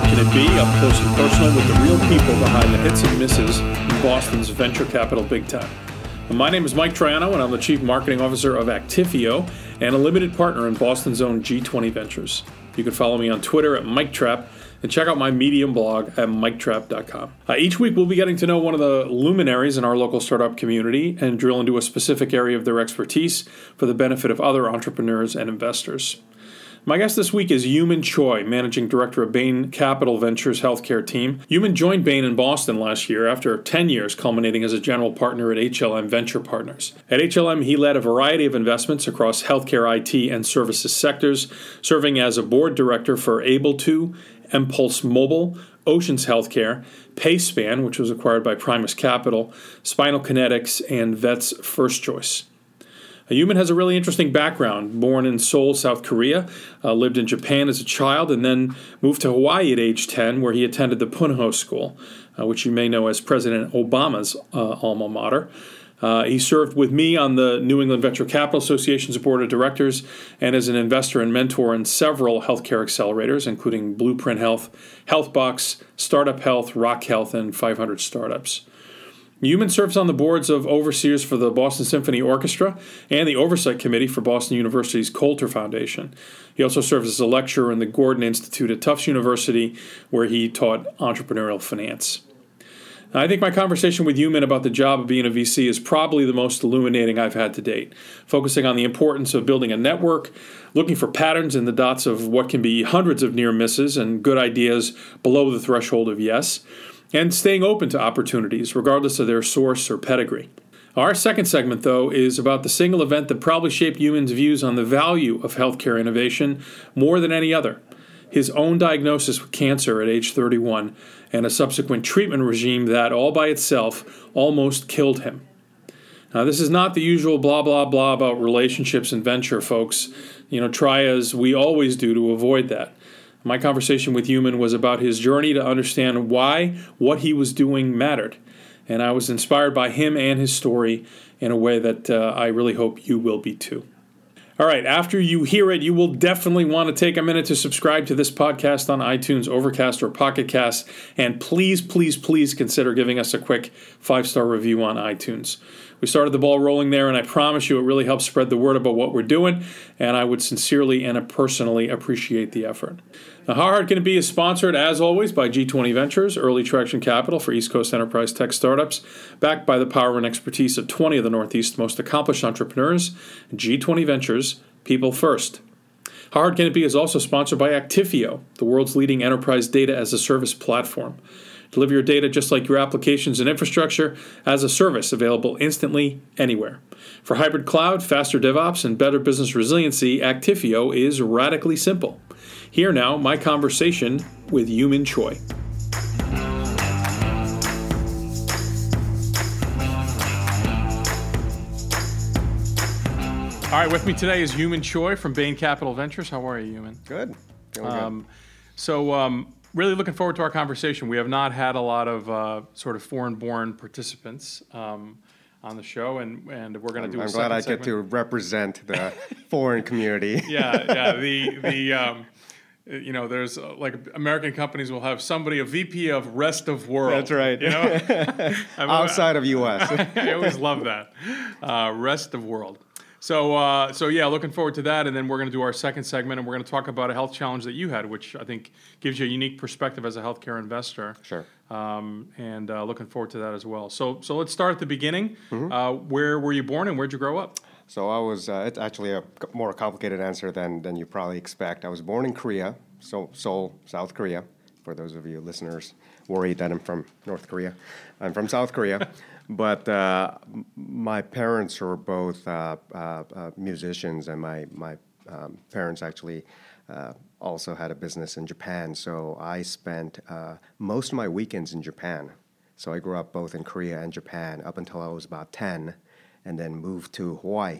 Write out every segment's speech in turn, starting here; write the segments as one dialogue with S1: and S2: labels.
S1: Can It Be? Up close and personal with the real people behind the hits and misses in Boston's venture capital big time. My name is Mike Troiano, and I'm the Chief Marketing Officer of Actifio and a limited partner in Boston's own G20 Ventures. You can follow me on Twitter at MikeTrap and check out my Medium blog at MikeTrap.com. Uh, each week, we'll be getting to know one of the luminaries in our local startup community and drill into a specific area of their expertise for the benefit of other entrepreneurs and investors. My guest this week is Yumin Choi, Managing Director of Bain Capital Ventures Healthcare Team. Yumin joined Bain in Boston last year after 10 years, culminating as a general partner at HLM Venture Partners. At HLM, he led a variety of investments across healthcare IT and services sectors, serving as a board director for Able2, Impulse Mobile, Oceans Healthcare, PaySpan, which was acquired by Primus Capital, Spinal Kinetics, and Vets First Choice. Yumin has a really interesting background. Born in Seoul, South Korea, uh, lived in Japan as a child, and then moved to Hawaii at age 10, where he attended the Punahou School, uh, which you may know as President Obama's uh, alma mater. Uh, he served with me on the New England Venture Capital Association's board of directors and as an investor and mentor in several healthcare accelerators, including Blueprint Health, HealthBox, Startup Health, Rock Health, and 500 Startups. Yumin serves on the boards of overseers for the Boston Symphony Orchestra and the Oversight Committee for Boston University's Coulter Foundation. He also serves as a lecturer in the Gordon Institute at Tufts University, where he taught entrepreneurial finance. I think my conversation with Yumin about the job of being a VC is probably the most illuminating I've had to date, focusing on the importance of building a network, looking for patterns in the dots of what can be hundreds of near misses and good ideas below the threshold of yes and staying open to opportunities, regardless of their source or pedigree. Our second segment, though, is about the single event that probably shaped Yumin's views on the value of healthcare innovation more than any other his own diagnosis with cancer at age 31 and a subsequent treatment regime that, all by itself, almost killed him. Now, this is not the usual blah, blah, blah about relationships and venture, folks. You know, try as we always do to avoid that. My conversation with Yumin was about his journey to understand why what he was doing mattered. And I was inspired by him and his story in a way that uh, I really hope you will be too. All right, after you hear it, you will definitely want to take a minute to subscribe to this podcast on iTunes, Overcast, or Pocket Cast. And please, please, please consider giving us a quick five star review on iTunes. We started the ball rolling there, and I promise you it really helps spread the word about what we're doing, and I would sincerely and personally appreciate the effort. Now, How Hard Can It Be is sponsored, as always, by G20 Ventures, early traction capital for East Coast enterprise tech startups, backed by the power and expertise of 20 of the Northeast's most accomplished entrepreneurs. G20 Ventures, people first. How Hard Can It Be is also sponsored by Actifio, the world's leading enterprise data as a service platform. Deliver your data just like your applications and infrastructure as a service available instantly anywhere. For hybrid cloud, faster DevOps, and better business resiliency, Actifio is radically simple. Here now, my conversation with Yumin Choi. All right, with me today is Yumin Choi from Bain Capital Ventures. How are you, Yumin?
S2: Good.
S1: Um, so, um, really looking forward to our conversation. We have not had a lot of uh, sort of foreign-born participants um, on the show, and and we're going to do.
S2: I'm
S1: a
S2: glad I
S1: second
S2: get to represent the foreign community.
S1: yeah, yeah. The the um, you know, there's uh, like American companies will have somebody a VP of rest of world.
S2: That's right.
S1: You know, I'm-
S2: Outside of U.S.
S1: I always love that uh, rest of world. So, uh, so yeah, looking forward to that, and then we're going to do our second segment, and we're going to talk about a health challenge that you had, which I think gives you a unique perspective as a healthcare investor.
S2: Sure.
S1: Um, and uh, looking forward to that as well. So, so let's start at the beginning.
S2: Mm-hmm.
S1: Uh, where were you born, and where'd you grow up?
S2: So I was. Uh, it's actually a more complicated answer than than you probably expect. I was born in Korea, so Seoul, South Korea. For those of you listeners worried that I'm from North Korea, I'm from South Korea. but uh, my parents were both uh, uh, uh, musicians, and my my um, parents actually. Uh, also had a business in Japan, so I spent uh, most of my weekends in Japan. So I grew up both in Korea and Japan up until I was about 10 and then moved to Hawaii.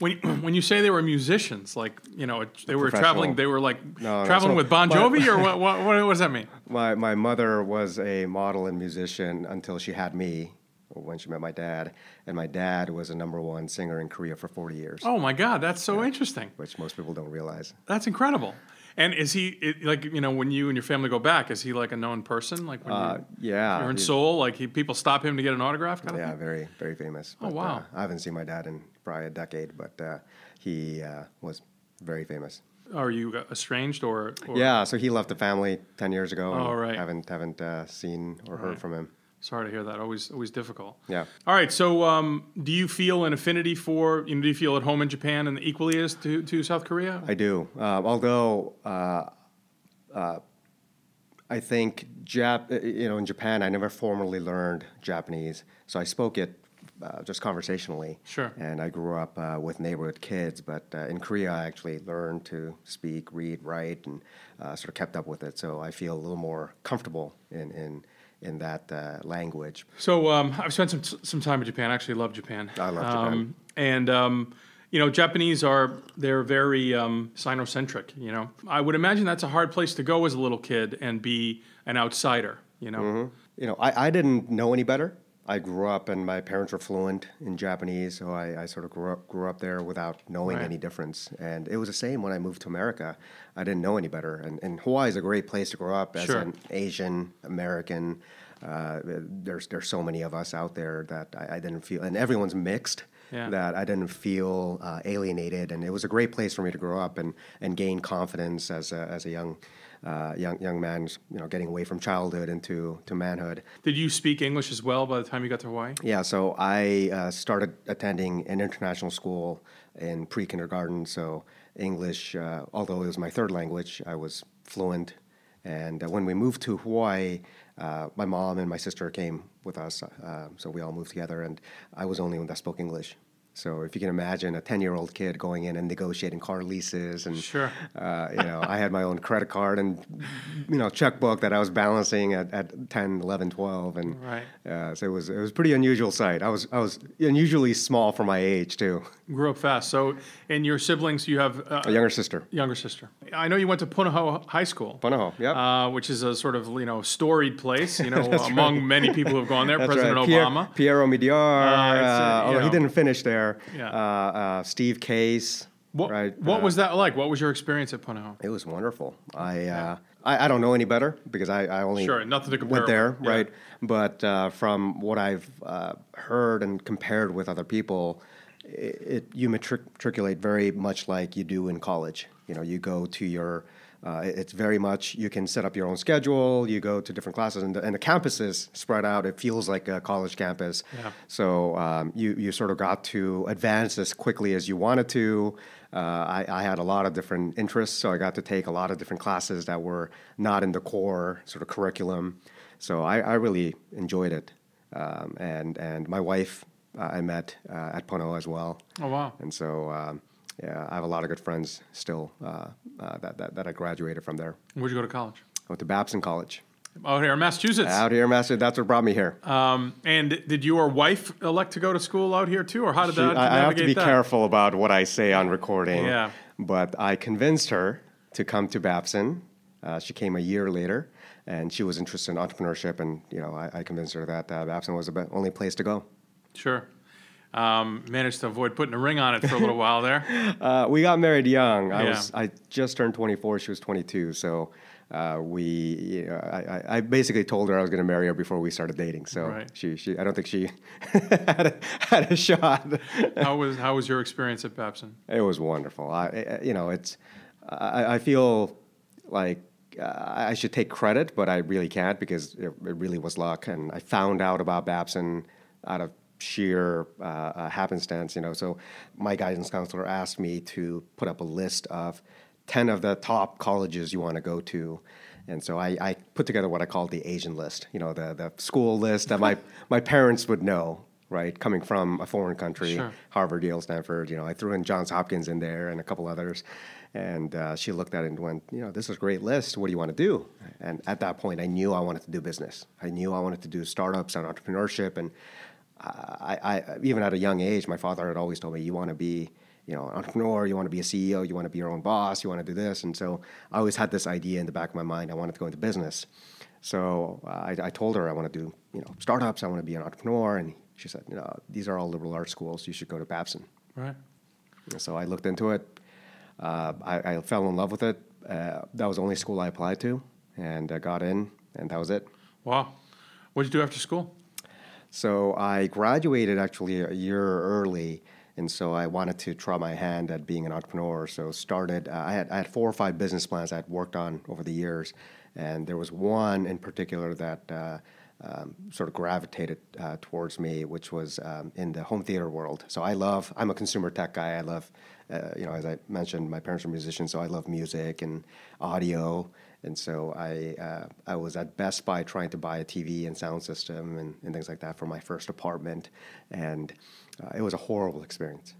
S1: When you, when you say they were musicians, like you know, they were traveling, they were like
S2: No, no,
S1: traveling
S2: so-
S1: with Bon
S2: but-
S1: Jovi, or what, what? What does that mean?
S2: My, my mother was a model and musician until she had me when she met my dad. And my dad was a number one singer in Korea for 40 years,
S1: Oh my God, that's so interesting.
S2: which most people don't realize.
S1: That's incredible. And is he like you know when you and your family go back? Is he like a known person? Like when
S2: Uh, yeah.
S1: you're in Seoul, like he, people stop him to get an autograph? Kind of
S2: Yeah,
S1: thing?
S2: very, very famous.
S1: Oh, wow.
S2: Uh, I haven't seen my dad in probably a decade, but uh, he uh, was very famous.
S1: Are you estranged or? or
S2: Yeah, so he left the family ten years ago.
S1: Oh, right.
S2: Haven't haven't uh, seen or heard
S1: Right.
S2: from him.
S1: Sorry to hear that. Always always difficult.
S2: Yeah.
S1: All right. So, um, do you feel an affinity for? You know, do you feel at home in Japan and equally as to, to South Korea?
S2: I do. Uh, although uh, uh, I think Jap, uh, you know, in Japan, I never formally learned Japanese, so I spoke it uh, just conversationally.
S1: Sure.
S2: And I grew up uh, with neighborhood kids, but uh, in Korea, I actually learned to speak, read, write, and uh, sort of kept up with it. So I feel a little more comfortable in in in that uh, language.
S1: So um, I've spent some some time in Japan. I actually love Japan.
S2: I love Japan.
S1: Um, and um, you know, Japanese are they're very um, sinocentric. You know, I would imagine that's a hard place to go as a little kid and be an outsider. You know,
S2: Mm-hmm. You know, I, I didn't know any better. I grew up and my parents were fluent in Japanese, so I, I sort of grew up, grew up there without knowing
S1: Right.
S2: any difference. And it was the same when I moved to America. I didn't know any better. And, and Hawaii is a great place to grow up as
S1: Sure.
S2: an Asian American. Uh, there's there's so many of us out there that I, I didn't feel, and everyone's mixed.
S1: Yeah.
S2: That I didn't feel uh, alienated, and it was a great place for me to grow up and, and gain confidence as a, as a young uh, young young man, you know, getting away from childhood into to manhood.
S1: did you speak English as well by the time you got to Hawaii?
S2: Yeah, so I uh, started attending an international school in pre kindergarten. So English, uh, although it was my third language, I was fluent. And uh, when we moved to Hawaii, uh, my mom and my sister came with us. Uh, so we all moved together, and I was the only one that spoke English. So if you can imagine a 10 year old kid going in and negotiating car leases and
S1: Sure.
S2: uh, you know, I had my own credit card and, you know, checkbook that I was balancing at, at 10, 11, 12. And
S1: Right.
S2: uh, so it was, it was a pretty unusual sight. I was, I was unusually small for my age too.
S1: Grew up fast. So, and your siblings, you have uh,
S2: A younger sister.
S1: younger sister. I know you went to Punahou High School.
S2: Punahou, yep.
S1: Uh, which is a sort of you know storied place, you know, among many people who have gone there.
S2: That's
S1: President
S2: right. Pierre-
S1: Obama.
S2: Pierre Omidyar,
S1: Uh, uh,
S2: uh,
S1: you
S2: he didn't finish there.
S1: Yeah.
S2: Uh, uh, Steve Case.
S1: What,
S2: right?
S1: what
S2: uh,
S1: was that like? What was your experience at Punahou?
S2: It was wonderful. I, uh, I I don't know any better because I, I only
S1: Sure, nothing to compare
S2: went there,
S1: with, yeah.
S2: right? But uh, from what I've uh, heard and compared with other people, it, it you matriculate very much like you do in college. You know, you go to your uh, it's very much you can set up your own schedule. You go to different classes, and the, and the campus is spread out. It feels like a college campus.
S1: Yeah.
S2: So um, you you sort of got to advance as quickly as you wanted to. Uh, I, I had a lot of different interests, so I got to take a lot of different classes that were not in the core sort of curriculum. So I, I really enjoyed it, um, and and my wife uh, I met uh, at Punahou as well.
S1: Oh wow!
S2: And so, um, yeah, I have a lot of good friends still uh, uh, that, that, that I graduated from there.
S1: Where'd you go to college?
S2: I went to Babson College.
S1: Out here in Massachusetts.
S2: Out here, Master, that's what brought me here.
S1: Um, and did your wife elect to go to school out here too, or how did
S2: She-
S1: that?
S2: I, I have to be
S1: that?
S2: careful about what I say on recording.
S1: Yeah.
S2: But I convinced her to come to Babson. Uh, she came a year later, and she was interested in entrepreneurship. And you know, I, I convinced her that uh, Babson was the only place to go.
S1: Sure. Um, managed to avoid putting a ring on it for a little while there.
S2: Uh, we got married young. I
S1: Yeah.
S2: was I just turned 24. She was 22. So uh, we, you know, I, I- I basically told her I was going to marry her before we started dating. So
S1: Right.
S2: she, she, I don't think she had, a, had a shot.
S1: How was how was your experience at Babson?
S2: It was wonderful. I, I- you know, it's. I, I feel like uh, I should take credit, but I really can't because it, it really was luck. And I found out about Babson out of sheer uh, uh, happenstance. You know, so my guidance counselor asked me to put up a list of ten of the top colleges you want to go to. And so I, I put together what I called the Asian list, you know, the, the school list that my, my parents would know, right? Coming from a foreign country,
S1: Sure.
S2: Harvard, Yale, Stanford. You know, I threw in Johns Hopkins in there and a couple others. And uh, she looked at it and went, you know, this is a great list. What do you want to do? And at that point, I knew I wanted to do business. I knew I wanted to do startups and entrepreneurship. And I, I, even at a young age, my father had always told me, you want to be, you know, an entrepreneur, you want to be a CEO, you want to be your own boss, you want to do this. And so I always had this idea in the back of my mind. I wanted to go into business. So uh, I, I told her I want to do, you know, startups. I want to be an entrepreneur. And she said, you know, these are all liberal arts schools. You should go to Babson.
S1: Right.
S2: So I looked into it. Uh, I, I fell in love with it. uh, that was the only school I applied to, and I got in, and that was it.
S1: Wow. What did you do after school?
S2: So I graduated actually a year early, and so I wanted to try my hand at being an entrepreneur. So started. Uh, I had I had four or five business plans I had worked on over the years, and there was one in particular that. Uh, um, sort of gravitated uh, towards me, which was um, in the home theater world. So I love. I'm a consumer tech guy. I love, uh, you know, as I mentioned, my parents are musicians, so I love music and audio. And so I, uh, I was at Best Buy trying to buy a TV and sound system and, and things like that for my first apartment. And uh, it was a horrible experience.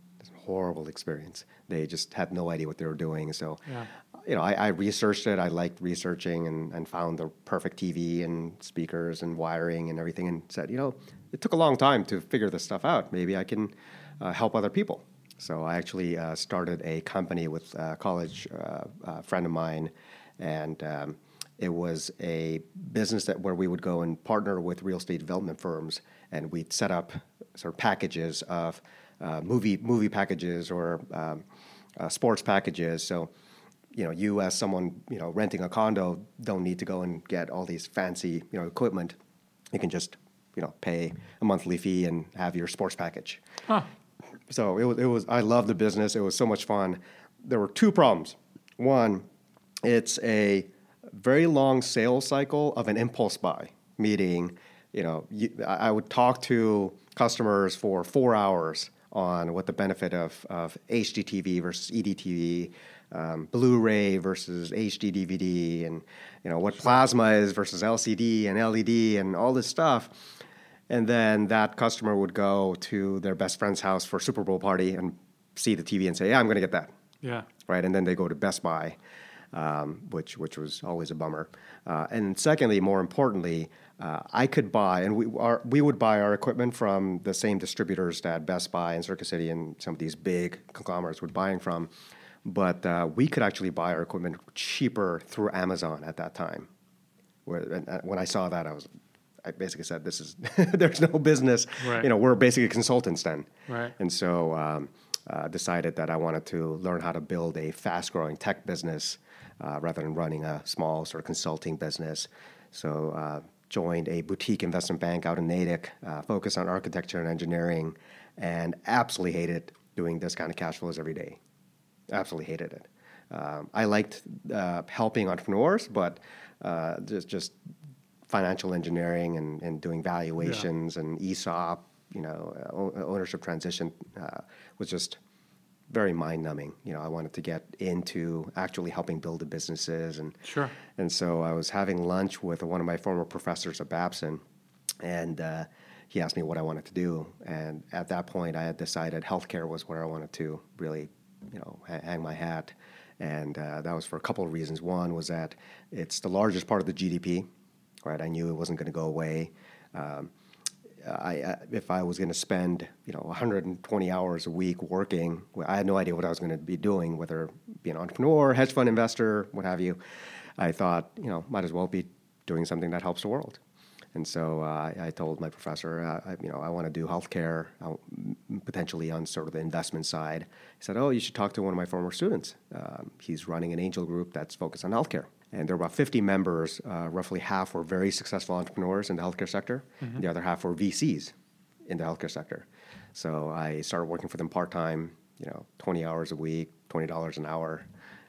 S2: horrible experience. They just had no idea what they were doing. So, yeah. you know, I, I, researched it. I liked researching and, and found the perfect TV and speakers and wiring and everything and said, you know, it took a long time to figure this stuff out. Maybe I can uh, help other people. So I actually uh, started a company with a college uh, friend of mine and um, it was a business that where we would go and partner with real estate development firms, and we'd set up sort of packages of uh, movie movie packages or um, uh, sports packages. So, you know, you as someone you know renting a condo don't need to go and get all these fancy you know equipment. You can just you know pay a monthly fee and have your sports package. Huh. So it was, it was I love the business. It was so much fun. There were two problems. One, it's a very long sales cycle of an impulse buy, meeting you know, you, I would talk to customers for four hours on what the benefit of, of HDTV versus EDTV, um, Blu-ray versus HD DVD, and you know what plasma is versus LCD and LED, and all this stuff. And then that customer would go to their best friend's house for Super Bowl party and see the TV and say, "Yeah, I'm going to get that."
S1: Yeah.
S2: Right, and then they go to Best Buy um, which which was always a bummer. Uh, and secondly, more importantly, uh, I could buy, and we our, we would buy our equipment from the same distributors that Best Buy and Circuit City and some of these big conglomerates were buying from, but uh, we could actually buy our equipment cheaper through Amazon at that time. Where, uh, when I saw that, I was I basically said, "This is there's no business. Right. You know, we're basically consultants then."
S1: Right.
S2: And so um, uh, decided that I wanted to learn how to build a fast-growing tech business rather than running a small sort of consulting business. So uh, joined a boutique investment bank out in Natick, uh, focused on architecture and engineering, and absolutely hated doing this kind of cash flows every day. Absolutely hated it. Um, I liked uh, helping entrepreneurs, but uh, just just financial engineering and, and doing valuations yeah. and ESOP, you know, ownership transition uh, was just very mind numbing. You know, I wanted to get into actually helping build the businesses, and
S1: sure.
S2: And so I was having lunch with one of my former professors at Babson, and uh, he asked me what I wanted to do. And at that point, I had decided healthcare was where I wanted to really, you know, hang my hat. And uh, that was for a couple of reasons. One was that it's the largest part of the GDP, right? I knew it wasn't going to go away. Um, I, if I was going to spend, you know, 120 hours a week working, I had no idea what I was going to be doing, whether be an entrepreneur, hedge fund investor, what have you. I thought, you know, might as well be doing something that helps the world. And so uh, I told my professor, uh, I, you know, I want to do healthcare, uh, potentially on sort of the investment side. He said, "Oh, you should talk to one of my former students. Um, he's running an angel group that's focused on healthcare." And there were about 50 members. Uh, roughly half were very successful entrepreneurs in the healthcare sector. Mm-hmm. The other half were VCs in the healthcare sector. So I started working for them part time. You know, 20 hours a week, $20 an hour,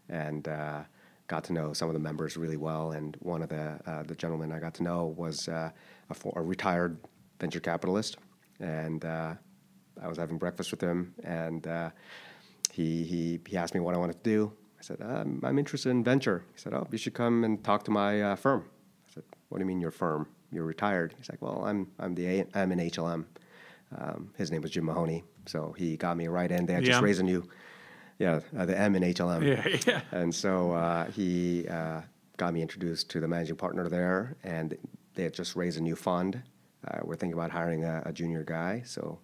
S2: and uh, got to know some of the members really well. And one of the uh, the gentlemen I got to know was uh, a, for, a, retired venture capitalist, and uh, I was having breakfast with him, and uh, he, he he asked me what I wanted to do. I said, I'm, I'm interested in venture. He said, Oh, you should come and talk to my uh, firm. I said, What do you mean your firm? You're retired. He's like, Well, I'm, I'm, the A- I'm in HLM. Um, his name was Jim Mahoney. So he got me right in. They had yeah. just raised a new, yeah, uh, the M in HLM.
S1: Yeah, yeah.
S2: And so uh, he uh, got me introduced to the managing partner there, and they had just raised a new fund. Uh, we're thinking about hiring a, a junior guy. So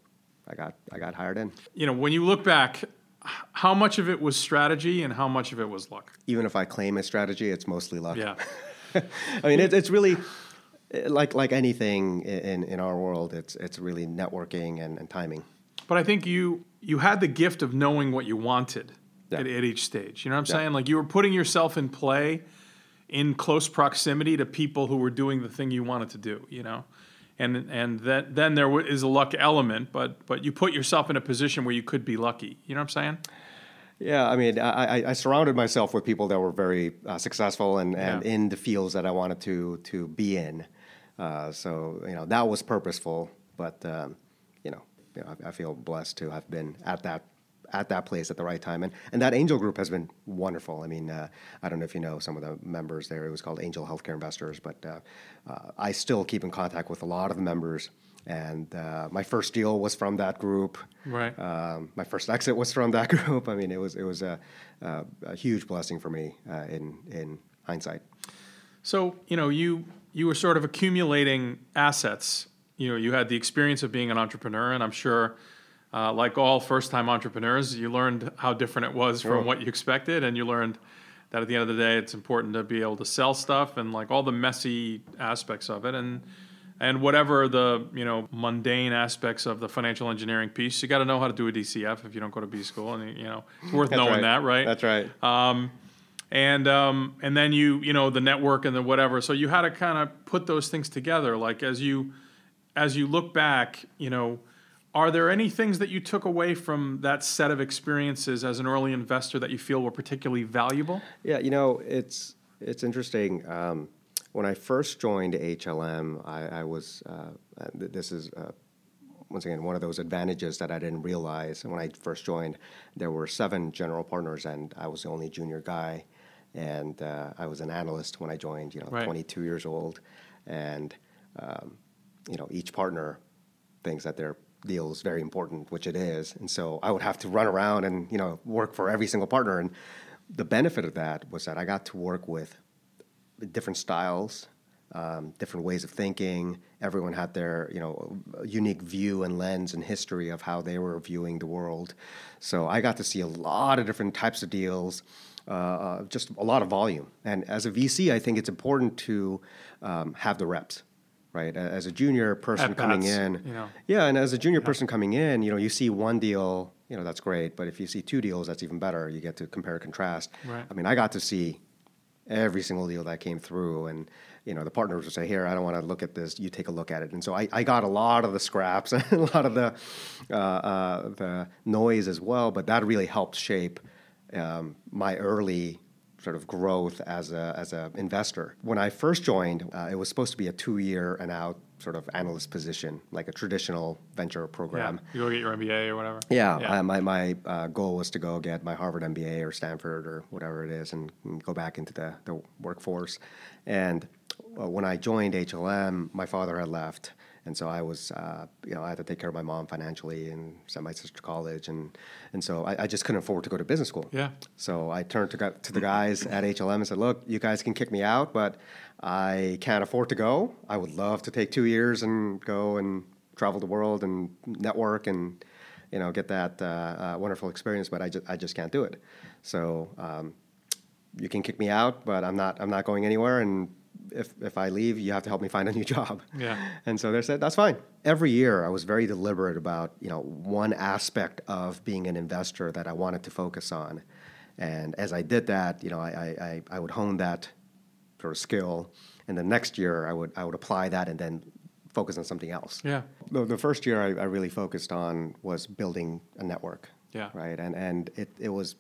S2: I got, I got hired in.
S1: You know, when you look back how much of it was strategy and how much of it was luck?
S2: Even if I claim it's strategy, it's mostly luck.
S1: Yeah.
S2: I mean, it, it's really like like anything in, in our world. It's it's really networking and, and timing.
S1: But I think you you had the gift of knowing what you wanted, at, at, each stage. You know what I'm saying? Like you were putting yourself in play in close proximity to people who were doing the thing you wanted to do. You know, and and that then there is a luck element, but but you put yourself in a position where you could be lucky. You know what I'm saying?
S2: Yeah, I mean, I, I surrounded myself with people that were very uh, successful and, and yeah. in the fields that I wanted to to be in. Uh, so you know that was purposeful, but um, you know, you know I, I, feel blessed to have been at that at that place at the right time, and and that angel group has been wonderful. I mean, uh, I don't know if you know some of the members there. It was called Angel Healthcare Investors, but uh, uh, I still keep in contact with a lot of the members. And uh, my first deal was from that group.
S1: Right.
S2: Um, my first exit was from that group. I mean, it was it was a, a, a huge blessing for me in in hindsight.
S1: So you know you you were sort of accumulating assets. You know, you had the experience of being an entrepreneur, and I'm sure, uh, like all first-time entrepreneurs, you learned how different it was from what you expected, and you learned that at the end of the day, it's important to be able to sell stuff and like all the messy aspects of it, and and whatever the you know mundane aspects of the financial engineering piece, you got to know how to do a DCF if you don't go to B school, and you know it's worth knowing
S2: right.
S1: that, right?
S2: That's right.
S1: Um, and um, and then you you know the network and the whatever. So you had to kind of put those things together. Like as you as you look back, you know, are there any things that you took away from that set of experiences as an early investor that you feel were particularly valuable?
S2: Yeah, you know, it's it's interesting. Um, when I first joined HLM, I, I was uh, this is. Uh, once again, one of those advantages that I didn't realize when I first joined. There were seven general partners, and I was the only junior guy and uh, I was an analyst when I joined. You know, right. 22 years old, and um, you know each partner thinks that their deal is very important, which it is, and so I would have to run around and you know work for every single partner. And the benefit of that was that I got to work with different styles. Um, different ways of thinking. Everyone had their, you know, unique view and lens and history of how they were viewing the world. So I got to see a lot of different types of deals, uh, uh, just a lot of volume. And as a VC, I think it's important to um, have the reps right? As a junior person coming in, you know. yeah, and as a junior yeah. person coming in, you know, you see one deal, you know, that's great, but if you see two deals, that's even better. You get to compare and contrast.
S1: Right. I
S2: mean, I got to see every single deal that came through, and you know, the partners would say, "Here, I don't want to look at this. You take a look at it." And so I, I got a lot of the scraps and a lot of the uh, uh, the noise as well, but that really helped shape um, my early sort of growth as a as an investor. When I first joined, uh, it was supposed to be a two year and out sort of analyst position, like a traditional venture program.
S1: Yeah. You go get your MBA or whatever.
S2: Yeah, yeah. Uh, my my uh, goal was to go get my Harvard MBA or Stanford or whatever it is, and, and go back into the the workforce. And uh, when I joined HLM, my father had left and so I was, uh, you know, I had to take care of my mom financially and send my sister to college, and and so I, I, just couldn't afford to go to business school.
S1: Yeah.
S2: So I turned to to the guys at HLM and said, "Look, you guys can kick me out, but I can't afford to go. I would love to take two years and go and travel the world and network and." You know, get that uh, uh, wonderful experience, but I just I just can't do it. So um, you can kick me out, but I'm not I'm not going anywhere, and if, if I leave, you have to help me find a new job.
S1: Yeah.
S2: And so they said, that's fine. Every year, I was very deliberate about, you know, one aspect of being an investor that I wanted to focus on. And as I did that, you know, I, I, I would hone that sort of skill. And the next year, I would, I would apply that and then focus on something else.
S1: Yeah.
S2: The, the first year I, I really focused on was building a network.
S1: Yeah.
S2: Right. And, and it, it was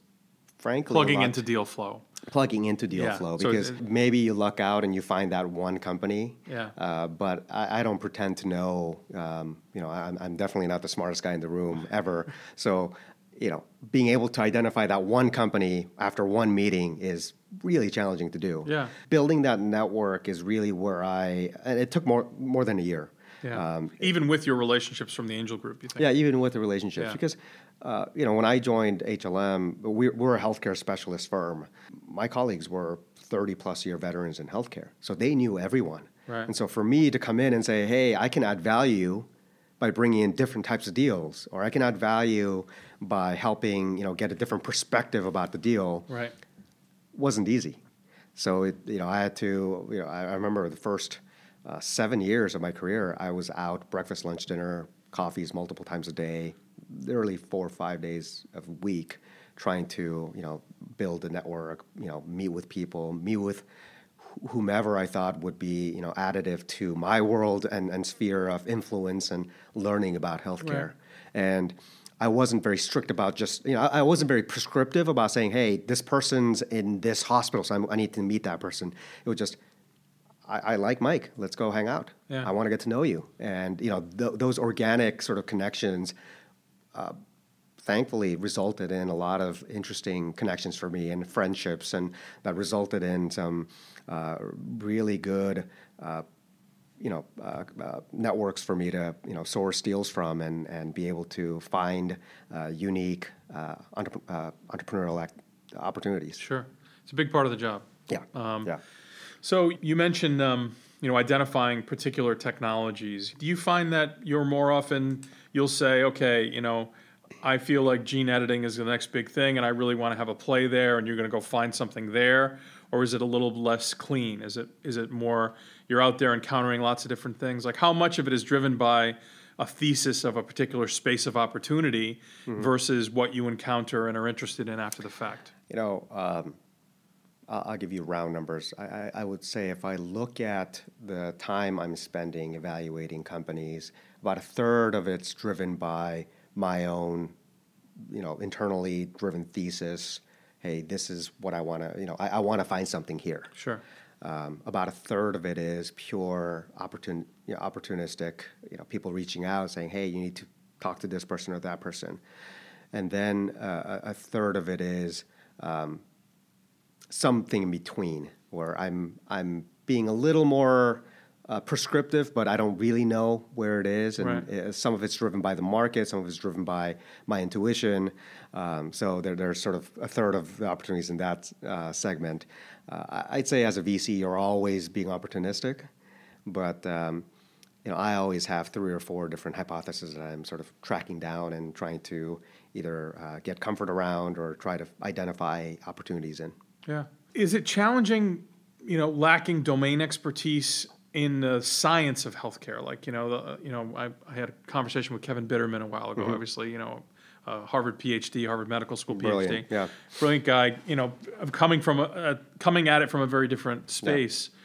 S2: frankly
S1: plugging into deal flow
S2: plugging into deal yeah. flow because so it, maybe you luck out and you find that one company
S1: yeah
S2: uh, but I, I, don't pretend to know um, you know I'm, I'm, definitely not the smartest guy in the room ever so you know being able to identify that one company after one meeting is really challenging to do
S1: yeah
S2: building that network is really where i and it took more more than a year
S1: yeah. Um, even with your relationships from the angel group, you think?
S2: Yeah, even with the relationships, yeah. because uh, you know, when I joined HLM, we, we're a healthcare specialist firm. My colleagues were 30 plus year veterans in healthcare, so they knew everyone.
S1: Right.
S2: And so for me to come in and say, hey, I can add value by bringing in different types of deals, or I can add value by helping you know get a different perspective about the deal,
S1: right.
S2: wasn't easy. So it, you know, I had to. You know, I, I remember the first uh, seven years of my career, I was out breakfast, lunch, dinner, coffees multiple times a day, literally four or five days a week trying to you know build a network, you know, meet with people, meet with whomever I thought would be you know additive to my world and, and sphere of influence and learning about healthcare. Right. And I wasn't very strict about just you know I wasn't very prescriptive about saying hey this person's in this hospital so I'm, i need to meet that person. It was just I, I like Mike. Let's go hang out. Yeah. I want to get to know you. And you know th- those organic sort of connections. Uh, thankfully resulted in a lot of interesting connections for me and friendships and that resulted in some uh, really good uh, you know uh, uh, networks for me to you know source deals from and and be able to find uh, unique uh, uh, entrepreneurial act- opportunities.
S1: Sure, it's a big part of the job.
S2: Yeah. Um, yeah.
S1: So you mentioned um, you know identifying particular technologies. Do you find that you're more often you'll say, okay, you know. I feel like gene editing is the next big thing, and I really want to have a play there, and you're going to go find something there, or is it a little less clean? Is it is it more you're out there encountering lots of different things? Like how much of it is driven by a thesis of a particular space of opportunity mm-hmm. versus what you encounter and are interested in after the fact?
S2: You know, um, I'll give you round numbers. I, I, I, would say if I look at the time I'm spending evaluating companies, about a third of it's driven by my own, you know, internally driven thesis hey, this is what I want to, you know, I, I want to find something here.
S1: Sure.
S2: Um, about a third of it is pure opportun, you know, opportunistic, you know, people reaching out saying, hey, you need to talk to this person or that person. And then uh, a third of it is um, something in between where I'm, I'm being a little more uh, prescriptive, but I don't really know where it is. And right. it, some of it's driven by the market, some of it's driven by my intuition. Um, so there, there's sort of a third of the opportunities in that uh, segment. Uh, I'd say as a VC, you're always being opportunistic, but um, you know I always have three or four different hypotheses that I'm sort of tracking down and trying to either uh, get comfort around or try to identify opportunities in.
S1: Yeah, is it challenging? You know, lacking domain expertise in the science of healthcare. Like you know, the, you know, I, I, had a conversation with Kevin Bitterman a while ago. Mm-hmm. Obviously, you know, uh, Harvard PhD, Harvard Medical School PhD,
S2: brilliant, yeah,
S1: brilliant guy. You know, coming from a, coming at it from a very different space. Yeah.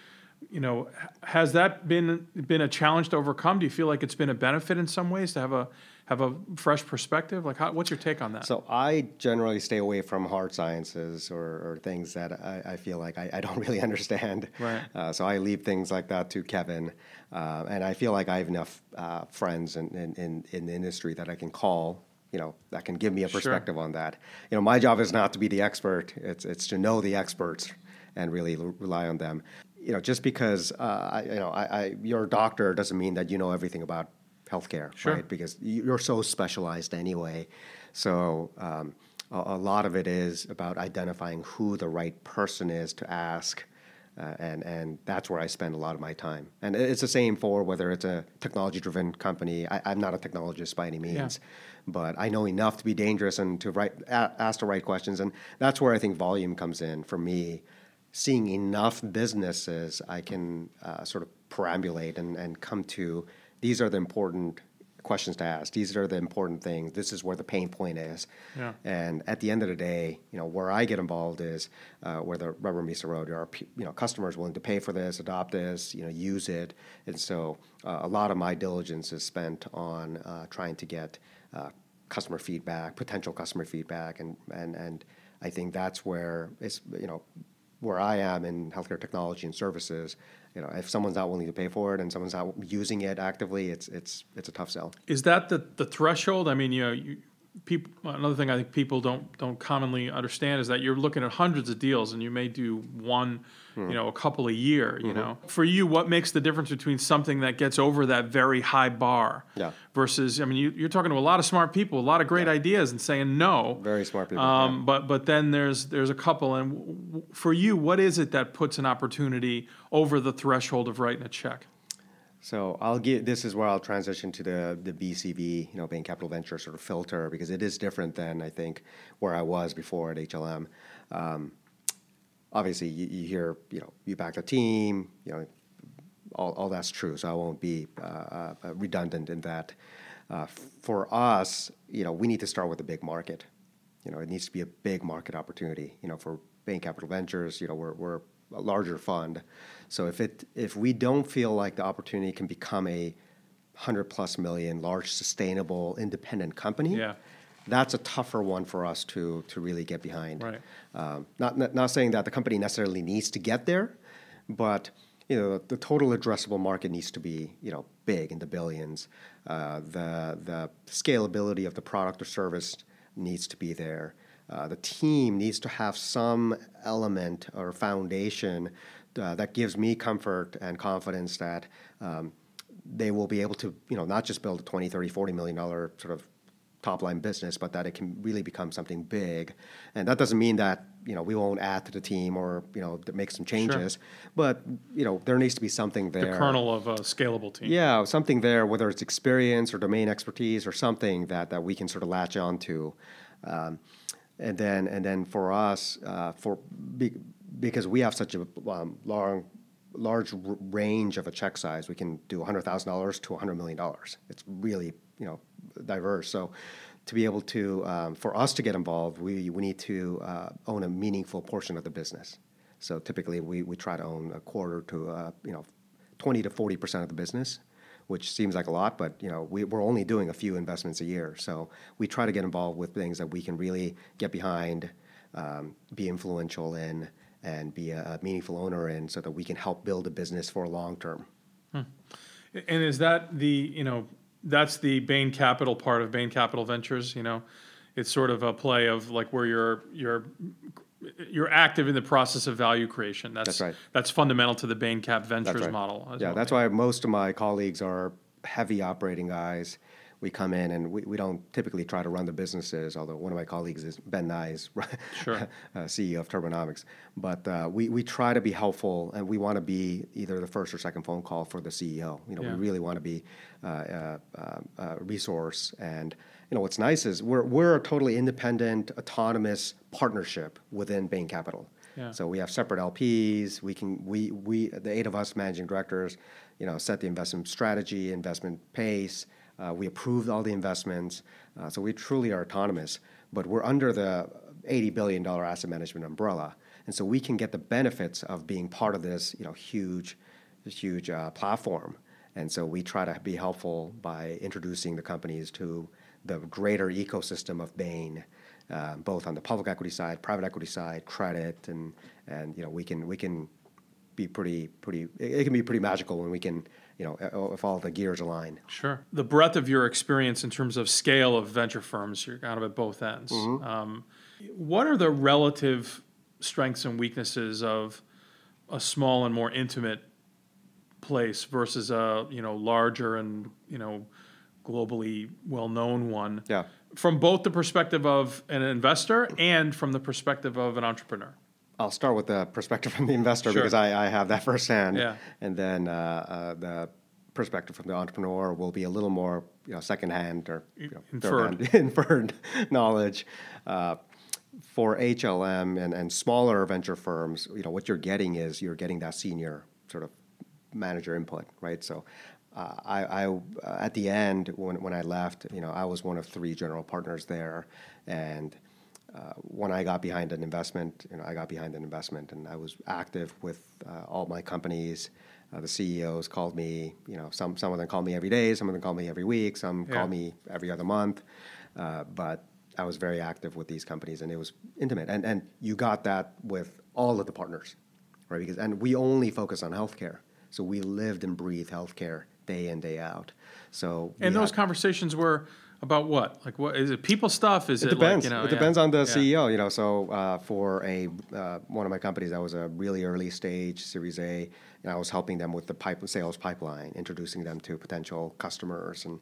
S1: You know, has that been been a challenge to overcome? Do you feel like it's been a benefit in some ways to have a have a fresh perspective? Like, how, what's your take on that?
S2: So I generally stay away from hard sciences or, or things that I, I feel like I, I, don't really understand.
S1: Right.
S2: Uh, so I leave things like that to Kevin, uh, and I feel like I have enough uh, friends in, in, in, the industry that I can call. You know, that can give me a perspective sure. on that. You know, my job is not to be the expert; it's it's to know the experts and really l- rely on them. You know, just because uh, I, you know I, I, you're a doctor doesn't mean that you know everything about healthcare,
S1: sure.
S2: right? Because you're so specialized anyway. So um, a, a, lot of it is about identifying who the right person is to ask. Uh, and and that's where I spend a lot of my time. And it's the same for whether it's a technology-driven company. I, am not a technologist by any means, yeah. but I know enough to be dangerous and to write, a, ask the right questions. And that's where I think volume comes in for me. Seeing enough businesses, I can uh, sort of perambulate and, and come to these are the important questions to ask. These are the important things. This is where the pain point is.
S1: Yeah.
S2: And at the end of the day, you know, where I get involved is uh, where the rubber meets the road. Are you know customers willing to pay for this, adopt this, you know, use it. And so uh, a lot of my diligence is spent on uh, trying to get uh, customer feedback, potential customer feedback, and and and I think that's where it's you know where I am in healthcare technology and services you know, if someone's not willing to pay for it and someone's not using it actively, it's it's it's a tough sell.
S1: Is that the the threshold? I mean, you know, you, people. Another thing I think people don't don't commonly understand is that you're looking at hundreds of deals and you may do one mm-hmm. you know, a couple a year, you mm-hmm. know. For you, what makes the difference between something that gets over that very high bar
S2: yeah.
S1: versus, I mean, you, are talking to a lot of smart people, a lot of great yeah. ideas, and saying no.
S2: Very smart people.
S1: Um, yeah. But but then there's there's a couple, and w- for you, what is it that puts an opportunity over the threshold of writing a check?
S2: So I'll get this is where I'll transition to the the BCV, you know, Bain Capital Venture sort of filter because it is different than I think where I was before at HLM. Um, obviously you, you, hear you know you back the team you know all, all that's true so i won't be uh, uh, redundant in that uh, for us you know we need to start with a big market you know, it needs to be a big market opportunity. You know, for Bain Capital Ventures, you know, we're, we're a larger fund. So if it if we don't feel like the opportunity can become a hundred plus million large sustainable independent company,
S1: Yeah.
S2: that's a tougher one for us to to really get behind.
S1: Right.
S2: Um, not, not not saying that the company necessarily needs to get there, but you know the total addressable market needs to be you know big in the billions. Uh, the the scalability of the product or service needs to be there. Uh, the team needs to have some element or foundation uh, that gives me comfort and confidence that um, they will be able to you know not just build a 20 30 40 million dollar sort of top line business, but that it can really become something big. And that doesn't mean that you know we won't add to the team or you know make some changes, sure. but you know there needs to be something there.
S1: The kernel of a scalable team.
S2: Yeah, something there, whether it's experience or domain expertise or something that, that we can sort of latch onto. Um, and then and then for us, uh, for because we have such a um, long large range of a check size, we can do hundred thousand dollars to hundred million dollars. It's really you know diverse. So to be able to um, for us to get involved, we we need to uh, own a meaningful portion of the business. So typically, we, we try to own a quarter to uh, you know twenty to forty percent of the business, which seems like a lot, but you know we, we're only doing a few investments a year. So we try to get involved with things that we can really get behind, um, be influential in, and be a, meaningful owner in, so that we can help build a business for long term. Hmm.
S1: And is that the, you know, that's the Bain Capital part of Bain Capital Ventures, you know? It's sort of a play of like where you're you're you're active in the process of value creation. That's
S2: That's right.
S1: That's fundamental to the Bain Cap Ventures
S2: right.
S1: model.
S2: Yeah,
S1: well.
S2: that's why most of my colleagues are heavy operating guys. We come in and we, we don't typically try to run the businesses, although one of my colleagues is Ben Nyes,
S1: Sure.
S2: uh, CEO of Turbonomics. But uh, we, we try to be helpful and we want to be either the first or second phone call for the CEO. You know,
S1: Yeah.
S2: we really want to be uh, uh, uh, uh, resource. And, you know, what's nice is we're, we're a totally independent, autonomous partnership within Bain Capital.
S1: Yeah.
S2: So we have separate LPs. We can we we the eight of us managing directors, you know, set the investment strategy, investment pace. Uh, we approved all the investments. Uh, so we truly are autonomous, but we're under the eighty billion dollar asset management umbrella, and so we can get the benefits of being part of this, you know, huge, huge uh, platform. And so we try to be helpful by introducing the companies to the greater ecosystem of Bain, both on the public equity side, private equity side, credit, and and you know we can we can be pretty it can be pretty magical when we can you know if all the gears align.
S1: Sure. The breadth of your experience in terms of scale of venture firms, you're kind of at both ends.
S2: Mm-hmm.
S1: Um, what are the relative strengths and weaknesses of a small and more intimate place versus a you know larger and you know globally well-known one?
S2: Yeah.
S1: From both the perspective of an investor and from the perspective of an entrepreneur.
S2: I'll start with the perspective from the investor
S1: Sure.
S2: because I, I have that firsthand,
S1: Yeah.
S2: and then uh, uh, the perspective from the entrepreneur will be a little more you know secondhand or you know,
S1: Inferred.
S2: inferred knowledge. Uh, for HLM and, and smaller venture firms, you know what you're getting is you're getting that senior sort of manager input, right? So. Uh, I, I uh, at the end when, when I left, you know, I was one of three general partners there, and uh, when I got behind an investment, you know, I got behind an investment, and I was active with uh, all my companies. Uh, the CEOs called me. You know, some some of them call me every day, some of them call me every week, some
S1: Yeah.
S2: call me every other month. Uh, but I was very active with these companies, and it was intimate. And and you got that with all of the partners, right? Because and we only focus on healthcare, so we lived and breathed healthcare day in day out. So
S1: And those
S2: had-
S1: conversations were about what? Like what is it people stuff? Is it,
S2: it depends.
S1: like, you know,
S2: it
S1: yeah.
S2: depends on the
S1: Yeah.
S2: CEO. You know, so uh, for a uh, one of my companies that was a really early stage Series A, and I was helping them with the pipe sales pipeline, introducing them to potential customers, and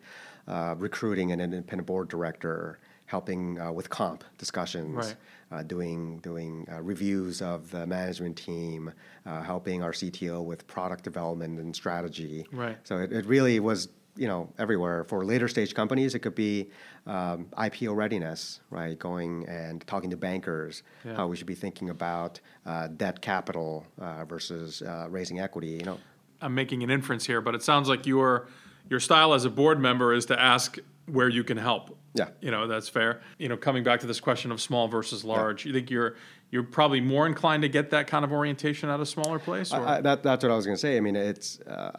S2: uh, recruiting an independent board director, helping uh, with comp discussions,
S1: Right.
S2: uh, doing doing uh, reviews of the management team, uh, helping our CTO with product development and strategy.
S1: Right.
S2: So it, it really was, you know, everywhere. For later stage companies, it could be um, IPO readiness, right? Going and talking to bankers,
S1: Yeah.
S2: how we should be thinking about uh, debt capital uh, versus uh, raising equity. You know,
S1: I'm making an inference here, but it sounds like your your style as a board member is to ask where you can help.
S2: Yeah.
S1: You know, that's fair. You know, coming back to this question of small versus large, you think you're you're probably more inclined to get that kind of orientation at a smaller place? Or?
S2: I, I, that, that's what I was going to say. I mean, it's uh,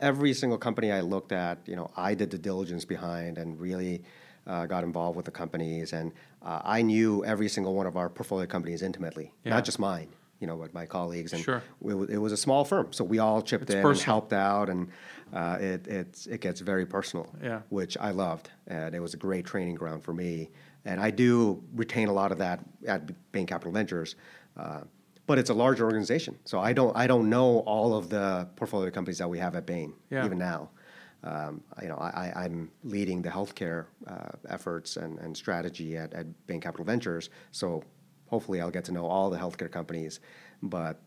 S2: every single company I looked at, you know, I did the diligence behind and really uh, got involved with the companies. And uh, I knew every single one of our portfolio companies intimately,
S1: Yeah.
S2: not just mine, you know, but my colleagues. And
S1: Sure.
S2: it, it was a small firm. So we all chipped in and helped out. And uh, it, it's, it gets very personal,
S1: Yeah.
S2: which I loved. And it was a great training ground for me. And I do retain a lot of that at Bain Capital Ventures. Uh, but it's a larger organization, so I don't I don't know all of the portfolio companies that we have at Bain
S1: Yeah.
S2: even now. Um, you know, I, I- I'm leading the healthcare uh, efforts and, and strategy at, at Bain Capital Ventures, so hopefully I'll get to know all the healthcare companies, but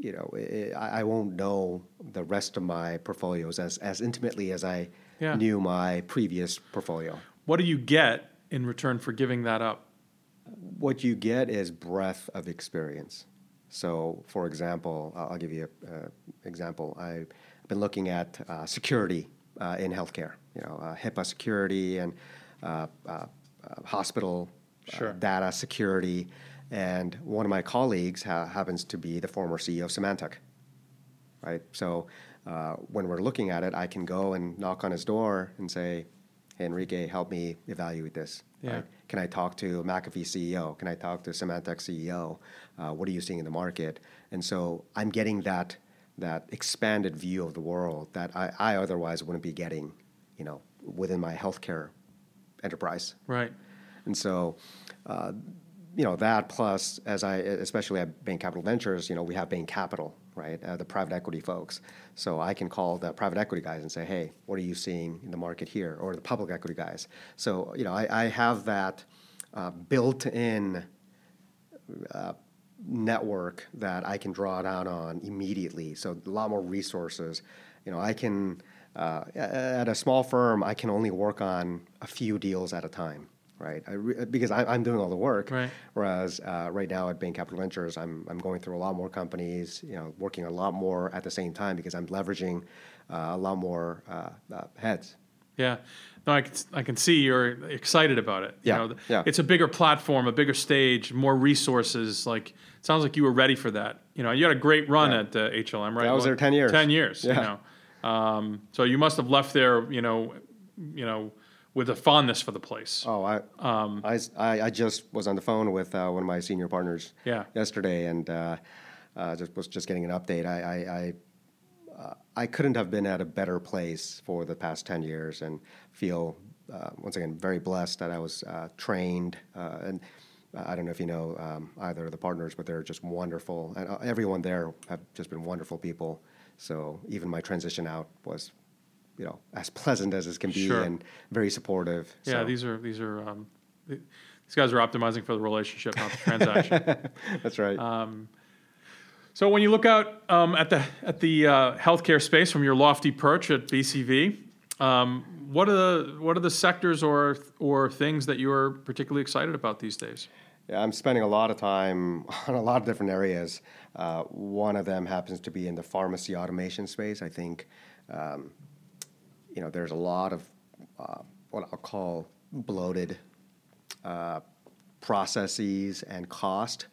S2: you know, i I I won't know the rest of my portfolios as, as intimately as I
S1: Yeah.
S2: knew my previous portfolio.
S1: what do you get in return for giving that up?
S2: what you get is breadth of experience. So, for example, I'll give you an example. I've been looking at uh, security uh, in healthcare, you know, uh, HIPAA security and uh, uh, uh, hospital
S1: Sure.
S2: data security. And one of my colleagues ha- happens to be the former CEO of Symantec, right? So uh, when we're looking at it, I can go and knock on his door and say, hey, Enrique, help me evaluate this.
S1: Yeah.
S2: right? Can I talk to McAfee CEO? Can I talk to Symantec CEO? Uh, what are you seeing in the market? And so I'm getting that that expanded view of the world that I, I otherwise wouldn't be getting, you know, within my healthcare enterprise.
S1: Right.
S2: And so, uh, you know, that plus, as I, especially at Bain Capital Ventures, you know, we have Bain Capital, right? Uh, the private equity folks. So I can call the private equity guys and say, hey, what are you seeing in the market here? Or the public equity guys. So, you know, I, I have that uh, built in uh, network that I can draw down on immediately. So a lot more resources. You know, I can uh, at a small firm, I can only work on a few deals at a time, right? I re- because I, I'm doing all the work.
S1: Right.
S2: Whereas uh, right now at Bain Capital Ventures, I'm I'm going through a lot more companies. You know, working a lot more at the same time because I'm leveraging uh, a lot more uh, uh, heads.
S1: Yeah. No, I can, I can see you're excited about it.
S2: Yeah,
S1: You know,
S2: yeah.
S1: It's a bigger platform, a bigger stage, more resources. Like, it sounds like you were ready for that. You know, you had a great run
S2: Yeah.
S1: at uh, HLM, right?
S2: I was there 10 years.
S1: 10 years, you
S2: Yeah.
S1: know. Um, so you must have left there, you know, you know, with a fondness for the place.
S2: Oh, I,
S1: Um,
S2: I, I- I just was on the phone with uh, one of my senior partners
S1: Yeah.
S2: yesterday, and uh, uh, just was just getting an update. I I, I, uh, I couldn't have been at a better place for the past ten years, and feel uh, once again very blessed that I was uh, trained. Uh, and I don't know if you know um, either of the partners, but they're just wonderful, and uh, everyone there have just been wonderful people. So even my transition out was. You know, as pleasant as it can be,
S1: Sure.
S2: and very supportive.
S1: yeah,
S2: so.
S1: these are, these are, um, these guys are optimizing for the relationship, not the transaction.
S2: That's right.
S1: Um, So when you look out um, at the at the uh, healthcare space from your lofty perch at BCV, um, what are the what are the sectors or or things that you are particularly excited about these days?
S2: yeah, I'm spending a lot of time on a lot of different areas. Uh, one of them happens to be in the pharmacy automation space. I think, um, you know, there's a lot of uh, what I'll call bloated uh, processes and cost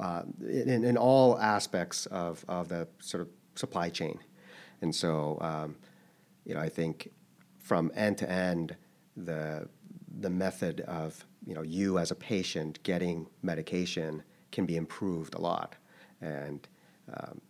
S2: uh, in, in all aspects of, of the sort of supply chain. And so, um, you know, I think from end to end, the, the method of, you know, you as a patient getting medication can be improved a lot. And um,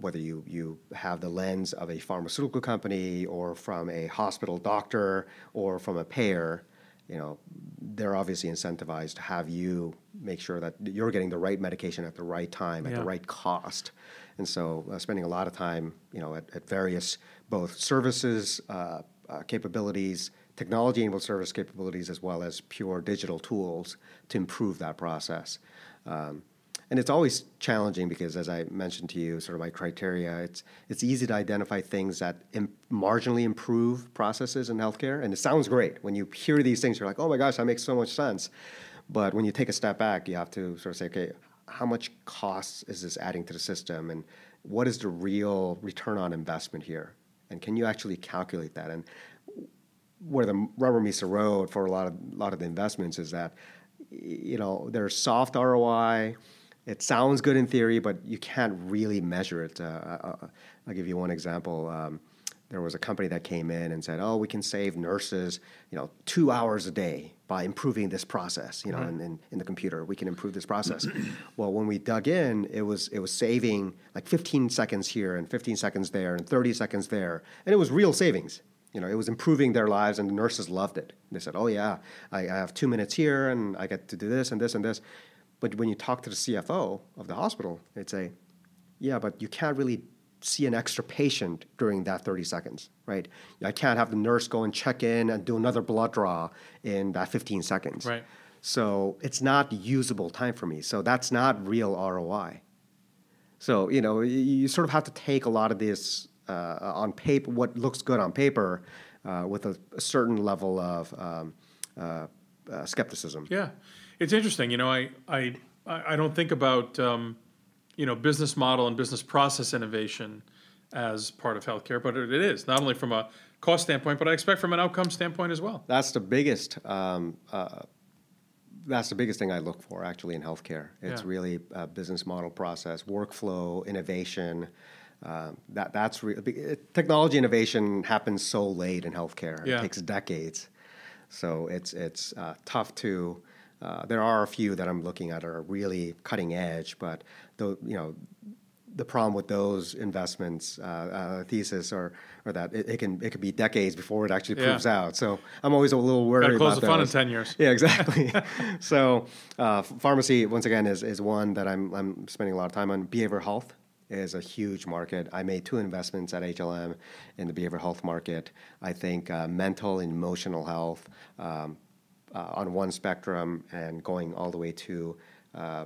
S2: whether you, you have the lens of a pharmaceutical company or from a hospital doctor or from a payer, you know, they're obviously incentivized to have you make sure that you're getting the right medication at the right time at
S1: Yeah.
S2: the right cost. And so, uh, spending a lot of time, you know, at, at various both services uh, uh, capabilities, technology-enabled service capabilities, as well as pure digital tools to improve that process. Um, and it's always challenging because, as I mentioned to you, sort of my criteria, it's it's easy to identify things that Im- marginally improve processes in healthcare, and it sounds great when you hear these things. You're like, oh my gosh, that makes so much sense. But when you take a step back, you have to sort of say, okay, how much cost is this adding to the system, and what is the real return on investment here, and can you actually calculate that? And where the rubber meets the road for a lot of lot of the investments is that you know there's soft ROI. It sounds good in theory, but you can't really measure it. Uh, uh, uh, I'll give you one example. Um, there was a company that came in and said, "Oh, we can save nurses, you know, two hours a day by improving this process. You know, in, in, in the computer, we can improve this process." well, when we dug in, it was it was saving like 15 seconds here and 15 seconds there and 30 seconds there, and it was real savings. You know, it was improving their lives, and the nurses loved it. They said, "Oh yeah, I, I have two minutes here, and I get to do this and this and this." But when you talk to the CFO of the hospital, they'd say, "Yeah, but you can't really see an extra patient during that 30 seconds, right? I can't have the nurse go and check in and do another blood draw in that 15 seconds.
S1: Right.
S2: So it's not usable time for me. So that's not real ROI. So, you know, you sort of have to take a lot of this uh, on paper, what looks good on paper, uh, with a, a, certain level of um, uh, uh skepticism.
S1: Yeah. It's interesting. You know, I, I, I don't think about, um, you know business model and business process innovation as part of healthcare, but it is not only from a cost standpoint, but I expect from an outcome standpoint as well.
S2: That's the biggest. Um, uh, that's the biggest thing I look for actually in healthcare. It's yeah. really a business model process, workflow, innovation. Uh, that that's re- technology innovation happens so late in healthcare. Yeah. It takes decades, so it's it's uh, tough to uh, there are a few that I'm looking at are really cutting edge, but the you know the problem with those investments uh, uh, thesis or or that it, it, can it could be decades before it actually proves yeah. out. So I'm always a little worried. Got to
S1: close
S2: about
S1: the fun in ten years.
S2: Yeah, exactly. so uh, pharmacy once again is is one that I'm I'm spending a lot of time on. Behavioral health is a huge market. I made two investments at HLM in the behavioral health market. I think uh, mental and emotional health. Um, uh, on one spectrum and going all the way to uh,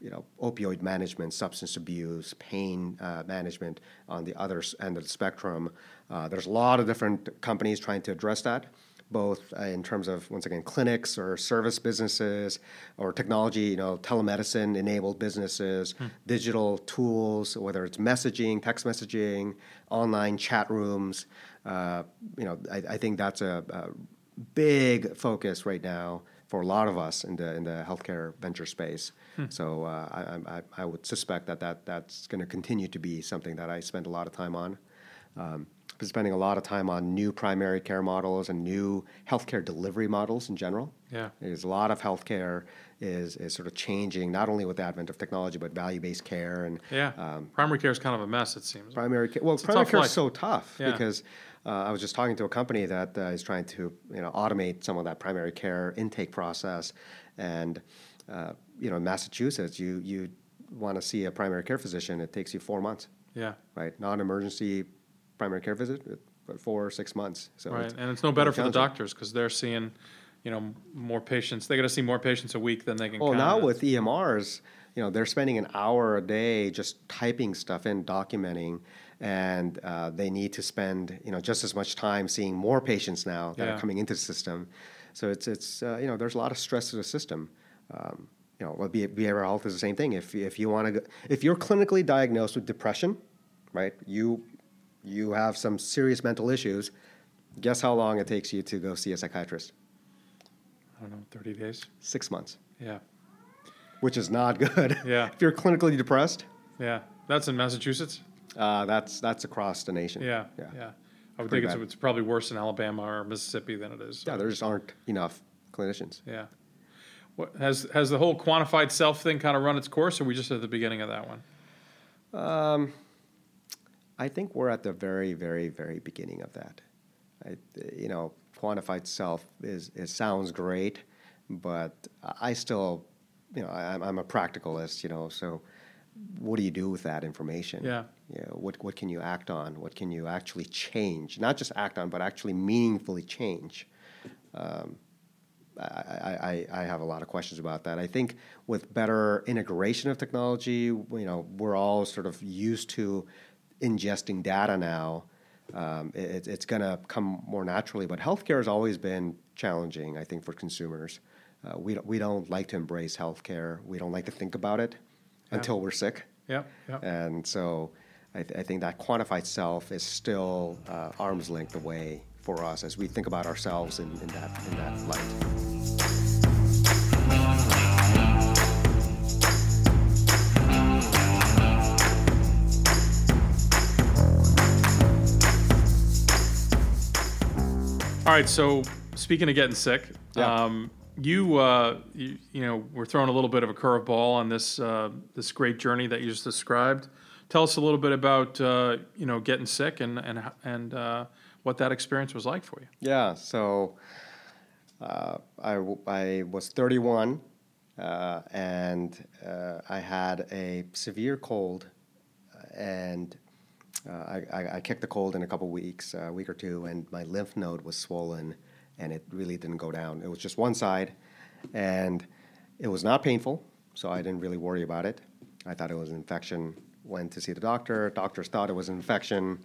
S2: you know opioid management, substance abuse, pain uh, management on the other end of the spectrum. Uh, there's a lot of different companies trying to address that, both uh, in terms of once again clinics or service businesses or technology, you know, telemedicine enabled businesses, hmm. digital tools, whether it's messaging, text messaging, online chat rooms. Uh, you know, I, I, think that's a, a big focus right now for a lot of us in the in the healthcare venture space. Hmm. So uh, I, I, I, would suspect that, that that's going to continue to be something that I spend a lot of time on. Um, I've been spending a lot of time on new primary care models and new healthcare delivery models in general.
S1: Yeah,
S2: there's a lot of healthcare is is sort of changing not only with the advent of technology but value based care and
S1: yeah. Um, primary care is kind of a mess. It seems
S2: primary care. Well, it's primary care is so tough yeah. because uh, I was just talking to a company that uh, is trying to you know automate some of that primary care intake process, and uh, you know in Massachusetts you you want to see a primary care physician it takes you four months.
S1: Yeah.
S2: Right. Non-emergency primary care visit, four or six months.
S1: So right, it's, and it's no better for the doctors because they're seeing you know more patients. They got to see more patients a week than they can.
S2: Oh, now with EMRs, you know they're spending an hour a day just typing stuff in, documenting and uh, they need to spend you know just as much time seeing more patients now that yeah. are coming into the system. So it's it's uh, you know there's a lot of stress to the system. Um, you know, well, behavioral health is the same thing. If if you want to, if you're clinically diagnosed with depression, right, you you have some serious mental issues. Guess how long it takes you to go see a psychiatrist?
S1: I don't know, thirty days.
S2: Six months.
S1: Yeah.
S2: Which is not good.
S1: Yeah.
S2: if you're clinically depressed.
S1: Yeah, that's in Massachusetts.
S2: Uh, that's that's across the nation.
S1: Yeah, yeah. yeah. I would think it's, it's, probably worse in Alabama or Mississippi than it is.
S2: Yeah, there just aren't enough clinicians.
S1: Yeah. What, has has the whole quantified self thing kind of run its course, or are we just at the beginning of that one?
S2: Um, I think we're at the very, very, very beginning of that. I, you know, quantified self is it sounds great, but I still, you know, I, I'm a practicalist, you know, so what do you do with that information?
S1: Yeah.
S2: You know, what, what can you act on? What can you actually change? Not just act on, but actually meaningfully change. Um, I, I, I have a lot of questions about that. I think with better integration of technology, you know, we're all sort of used to ingesting data now. Um, it, it's going to come more naturally, but healthcare has always been challenging, I think, for consumers. Uh, we, don't, we don't like to embrace healthcare. We don't like to think about it. Until we're sick.
S1: Yeah, yeah.
S2: And so I, th- I, think that quantified self is still uh, arm's length away for us as we think about ourselves in, in that in that light.
S1: All right, so speaking of getting sick,
S2: Yeah.
S1: um, you, uh, you you know we're throwing a little bit of a curveball on this uh, this great journey that you just described. Tell us a little bit about uh, you know getting sick and and and uh, what that experience was like for you.
S2: Yeah, so uh, I, I was 31 uh, and I had a severe cold and I, I, I kicked the cold in a couple weeks, a week or two, and my lymph node was swollen and it really didn't go down. It was just one side and it was not painful, so I didn't really worry about it. I thought it was an infection. Went to see the doctor. Doctors thought it was an infection.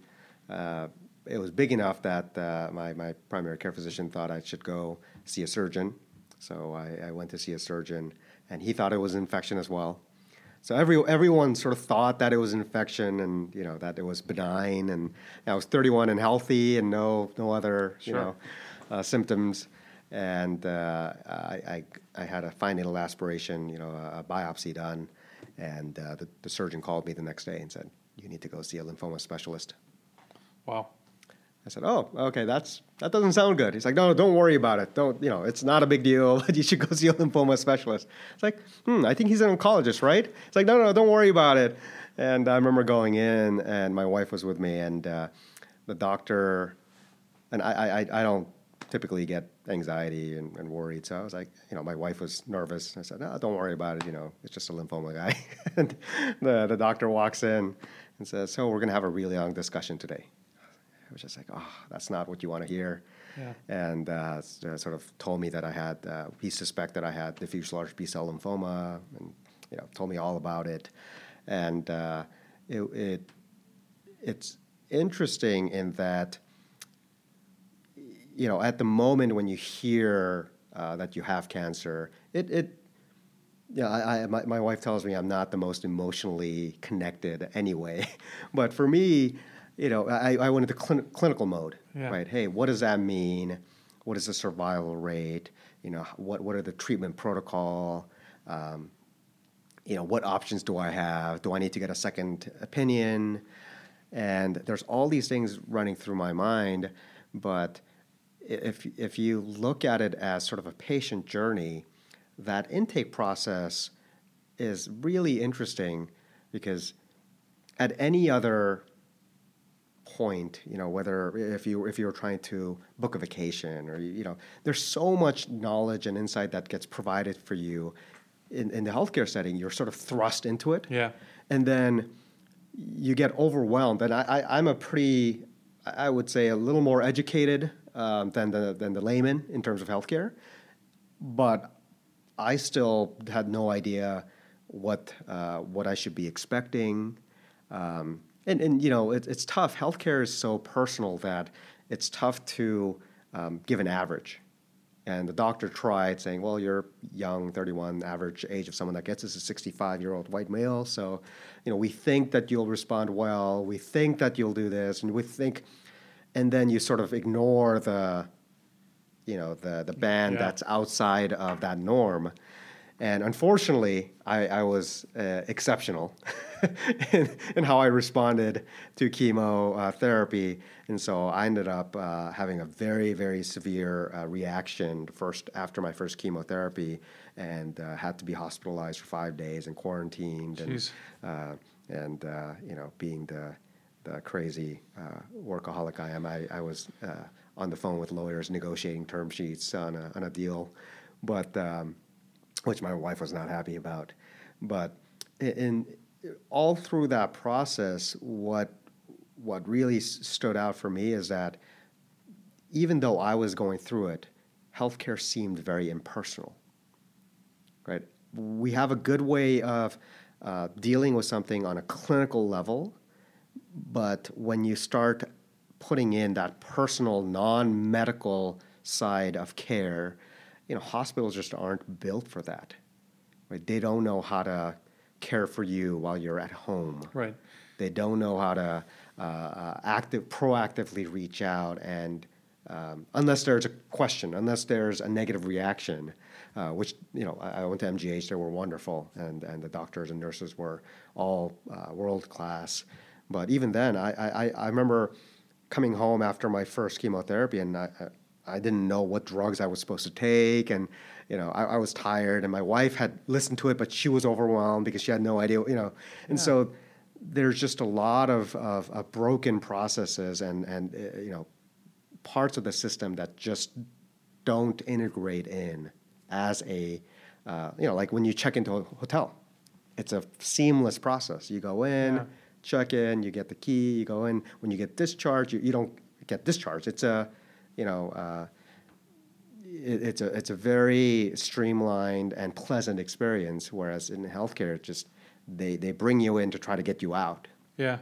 S2: Uh, it was big enough that uh, my, my primary care physician thought I should go see a surgeon. So I, I went to see a surgeon, and he thought it was an infection as well. So every everyone sort of thought that it was an infection, and you know that it was benign, and I was 31 and healthy, and no no other you know symptoms. And uh, I, I I had a fine needle aspiration, you know, a, a biopsy done, and uh, the, the surgeon called me the next day and said, "You need to go see a lymphoma specialist."
S1: Wow.
S2: I said, "Oh, okay, that's that doesn't sound good." He's like, "No, no, don't worry about it. Don't you know? It's not a big deal. you should go see a lymphoma specialist." It's like, hmm, I think he's an oncologist, right? It's like, no, no, don't worry about it. And I remember going in, and my wife was with me, and uh, the doctor, and I, I- I don't typically get anxiety and, and worried, so I was like, you know, my wife was nervous. I said, no, don't worry about it. You know, it's just a lymphoma guy. and the the doctor walks in and says, so we're gonna have a really long discussion today. I was just like, oh, that's not what you want to hear.
S1: Yeah.
S2: And uh, uh, sort of told me that I had, uh, he suspected I had diffuse large B cell lymphoma, and you know, told me all about it. And uh, it, it it's interesting in that, you know, at the moment when you hear uh, that you have cancer, it, it yeah, I, I, my, my wife tells me I'm not the most emotionally connected anyway. but for me, you know, I, I went into clin- clinical mode,
S1: Yeah.
S2: right? Hey, what does that mean? What is the survival rate? You know, what, what are the treatment protocol? Um, you know, what options do I have? Do I need to get a second opinion? And there's all these things running through my mind, but if if you look at it as sort of a patient journey, that intake process is really interesting because at any other point, you know, whether if you if you're trying to book a vacation or you know, there's so much knowledge and insight that gets provided for you in, in the healthcare setting. You're sort of thrust into it,
S1: Yeah.
S2: and then you get overwhelmed. And I, I I'm a pretty, I would say, a little more educated um, than the than the layman in terms of healthcare, but I still had no idea what uh, what I should be expecting. Um, and, and you know it, it's tough. Healthcare is so personal that it's tough to um, give an average. And the doctor tried saying, "Well, you're young, 31. Average age of someone that gets this is 65 year old white male. So, you know, we think that you'll respond well. We think that you'll do this, and we think." And then you sort of ignore the you know the the band
S1: Yeah.
S2: that's outside of that norm and unfortunately i, I was uh, exceptional in, in how i responded to chemotherapy and so i ended up uh, having a very very severe uh, reaction first after my first chemotherapy and uh, had to be hospitalized for five days and quarantined
S1: Jeez.
S2: and uh, and uh, you know being the the crazy uh, workaholic I am, I, I was uh, on the phone with lawyers negotiating term sheets on a, on a deal, but um, which my wife was not happy about. But in, in all through that process, what what really stood out for me is that even though I was going through it, healthcare seemed very impersonal. Right? We have a good way of uh, dealing with something on a clinical level, but when you start putting in that personal, non-medical side of care, you know, hospitals just aren't built for that. Right? They don't know how to care for you while you're at home.
S1: Right.
S2: They don't know how to uh, uh, active, proactively reach out and um, unless there's a question, unless there's a negative reaction, uh, which you know I, I, went to MGH, they were wonderful, and and the doctors and nurses were all uh, world class. But even then, I, I I remember coming home after my first chemotherapy, and I I didn't know what drugs I was supposed to take, and you know I, I was tired, and my wife had listened to it, but she was overwhelmed because she had no idea, you know, and yeah. so there's just a lot of, of, of broken processes and and uh, you know parts of the system that just don't integrate in as a uh, you know like when you check into a hotel it's a seamless process you go in yeah. Check in you get the key you go in when you get discharged you, you don't get discharged it's a you know uh, it, it's a it's a very streamlined and pleasant experience whereas in healthcare it just they they bring you in to try to get you out
S1: yeah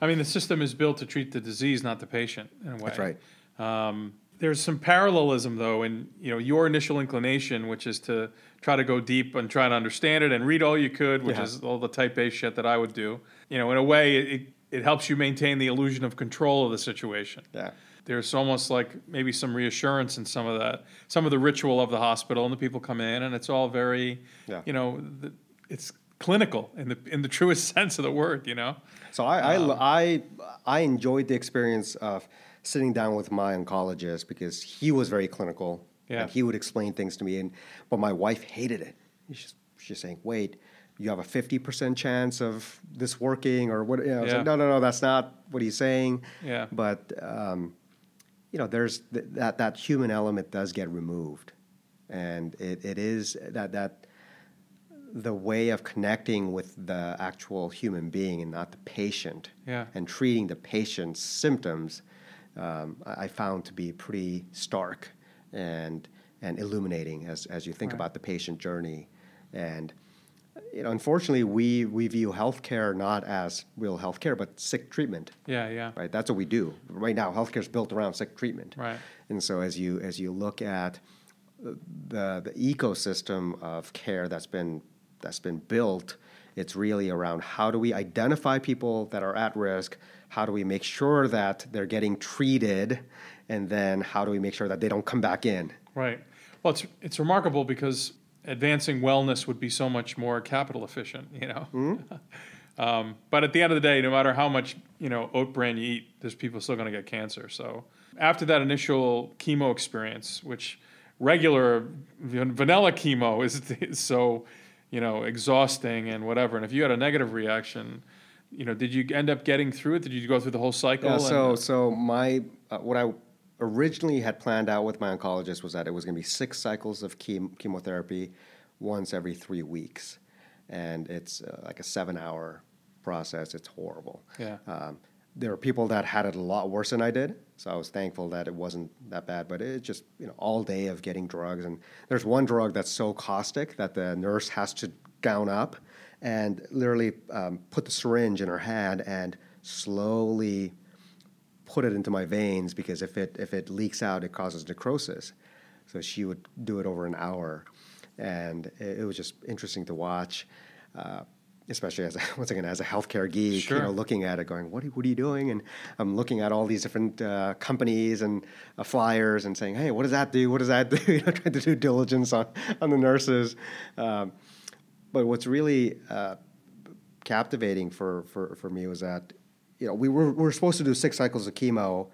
S1: I mean, the system is built to treat the disease, not the patient, in a way.
S2: That's right.
S1: Um, there's some parallelism though in you know your initial inclination, which is to try to go deep and try to understand it and read all you could, which yeah. is all the type A shit that I would do. You know, in a way, it, it helps you maintain the illusion of control of the situation.
S2: Yeah.
S1: There's almost like maybe some reassurance in some of that, some of the ritual of the hospital, and the people come in, and it's all very, yeah. you know, it's clinical in the in the truest sense of the word. You know.
S2: So I um, I, I I enjoyed the experience of sitting down with my oncologist because he was very clinical yeah. and he would explain things to me. And but my wife hated it. She's, she's saying, "Wait, you have a fifty percent chance of this working, or what?" You know, yeah. like, no, no, no, that's not what he's saying.
S1: Yeah.
S2: But um, you know, there's th- that that human element does get removed, and it, it is that that the way of connecting with the actual human being and not the patient
S1: yeah.
S2: and treating the patient's symptoms um, I found to be pretty stark and and illuminating as, as you think right. about the patient journey. And you know, unfortunately, we we view healthcare not as real healthcare, but sick treatment.
S1: Yeah, yeah.
S2: Right. That's what we do right now. Healthcare is built around sick treatment.
S1: Right.
S2: And so as you as you look at the the ecosystem of care that's been that's been built, it's really around how do we identify people that are at risk how do we make sure that they're getting treated, and then how do we make sure that they don't come back in?
S1: Right. Well, it's it's remarkable because advancing wellness would be so much more capital efficient, you know. Mm-hmm. um, but at the end of the day, no matter how much you know oat bran you eat, there's people still going to get cancer. So after that initial chemo experience, which regular vanilla chemo is, is so you know exhausting and whatever, and if you had a negative reaction you know, did you end up getting through it? Did you go through the whole cycle?
S2: Yeah. So, so my uh, what I originally had planned out with my oncologist was that it was going to be six cycles of chem- chemotherapy, once every three weeks, and it's uh, like a seven-hour process. It's horrible.
S1: Yeah.
S2: Um, there were people that had it a lot worse than I did, so I was thankful that it wasn't that bad. But it's just you know all day of getting drugs, and there's one drug that's so caustic that the nurse has to gown up and literally um, put the syringe in her hand and slowly put it into my veins because if it if it leaks out, it causes necrosis. So she would do it over an hour, and it, it was just interesting to watch. Uh, especially as a, once again as a healthcare geek,
S1: sure.
S2: you know, looking at it, going, "What are, what are you doing?" And I'm looking at all these different uh, companies and uh, flyers and saying, "Hey, what does that do? What does that do?" you know, trying to do diligence on on the nurses. Um, but what's really uh, captivating for, for, for me was that you know we were, we were supposed to do six cycles of chemo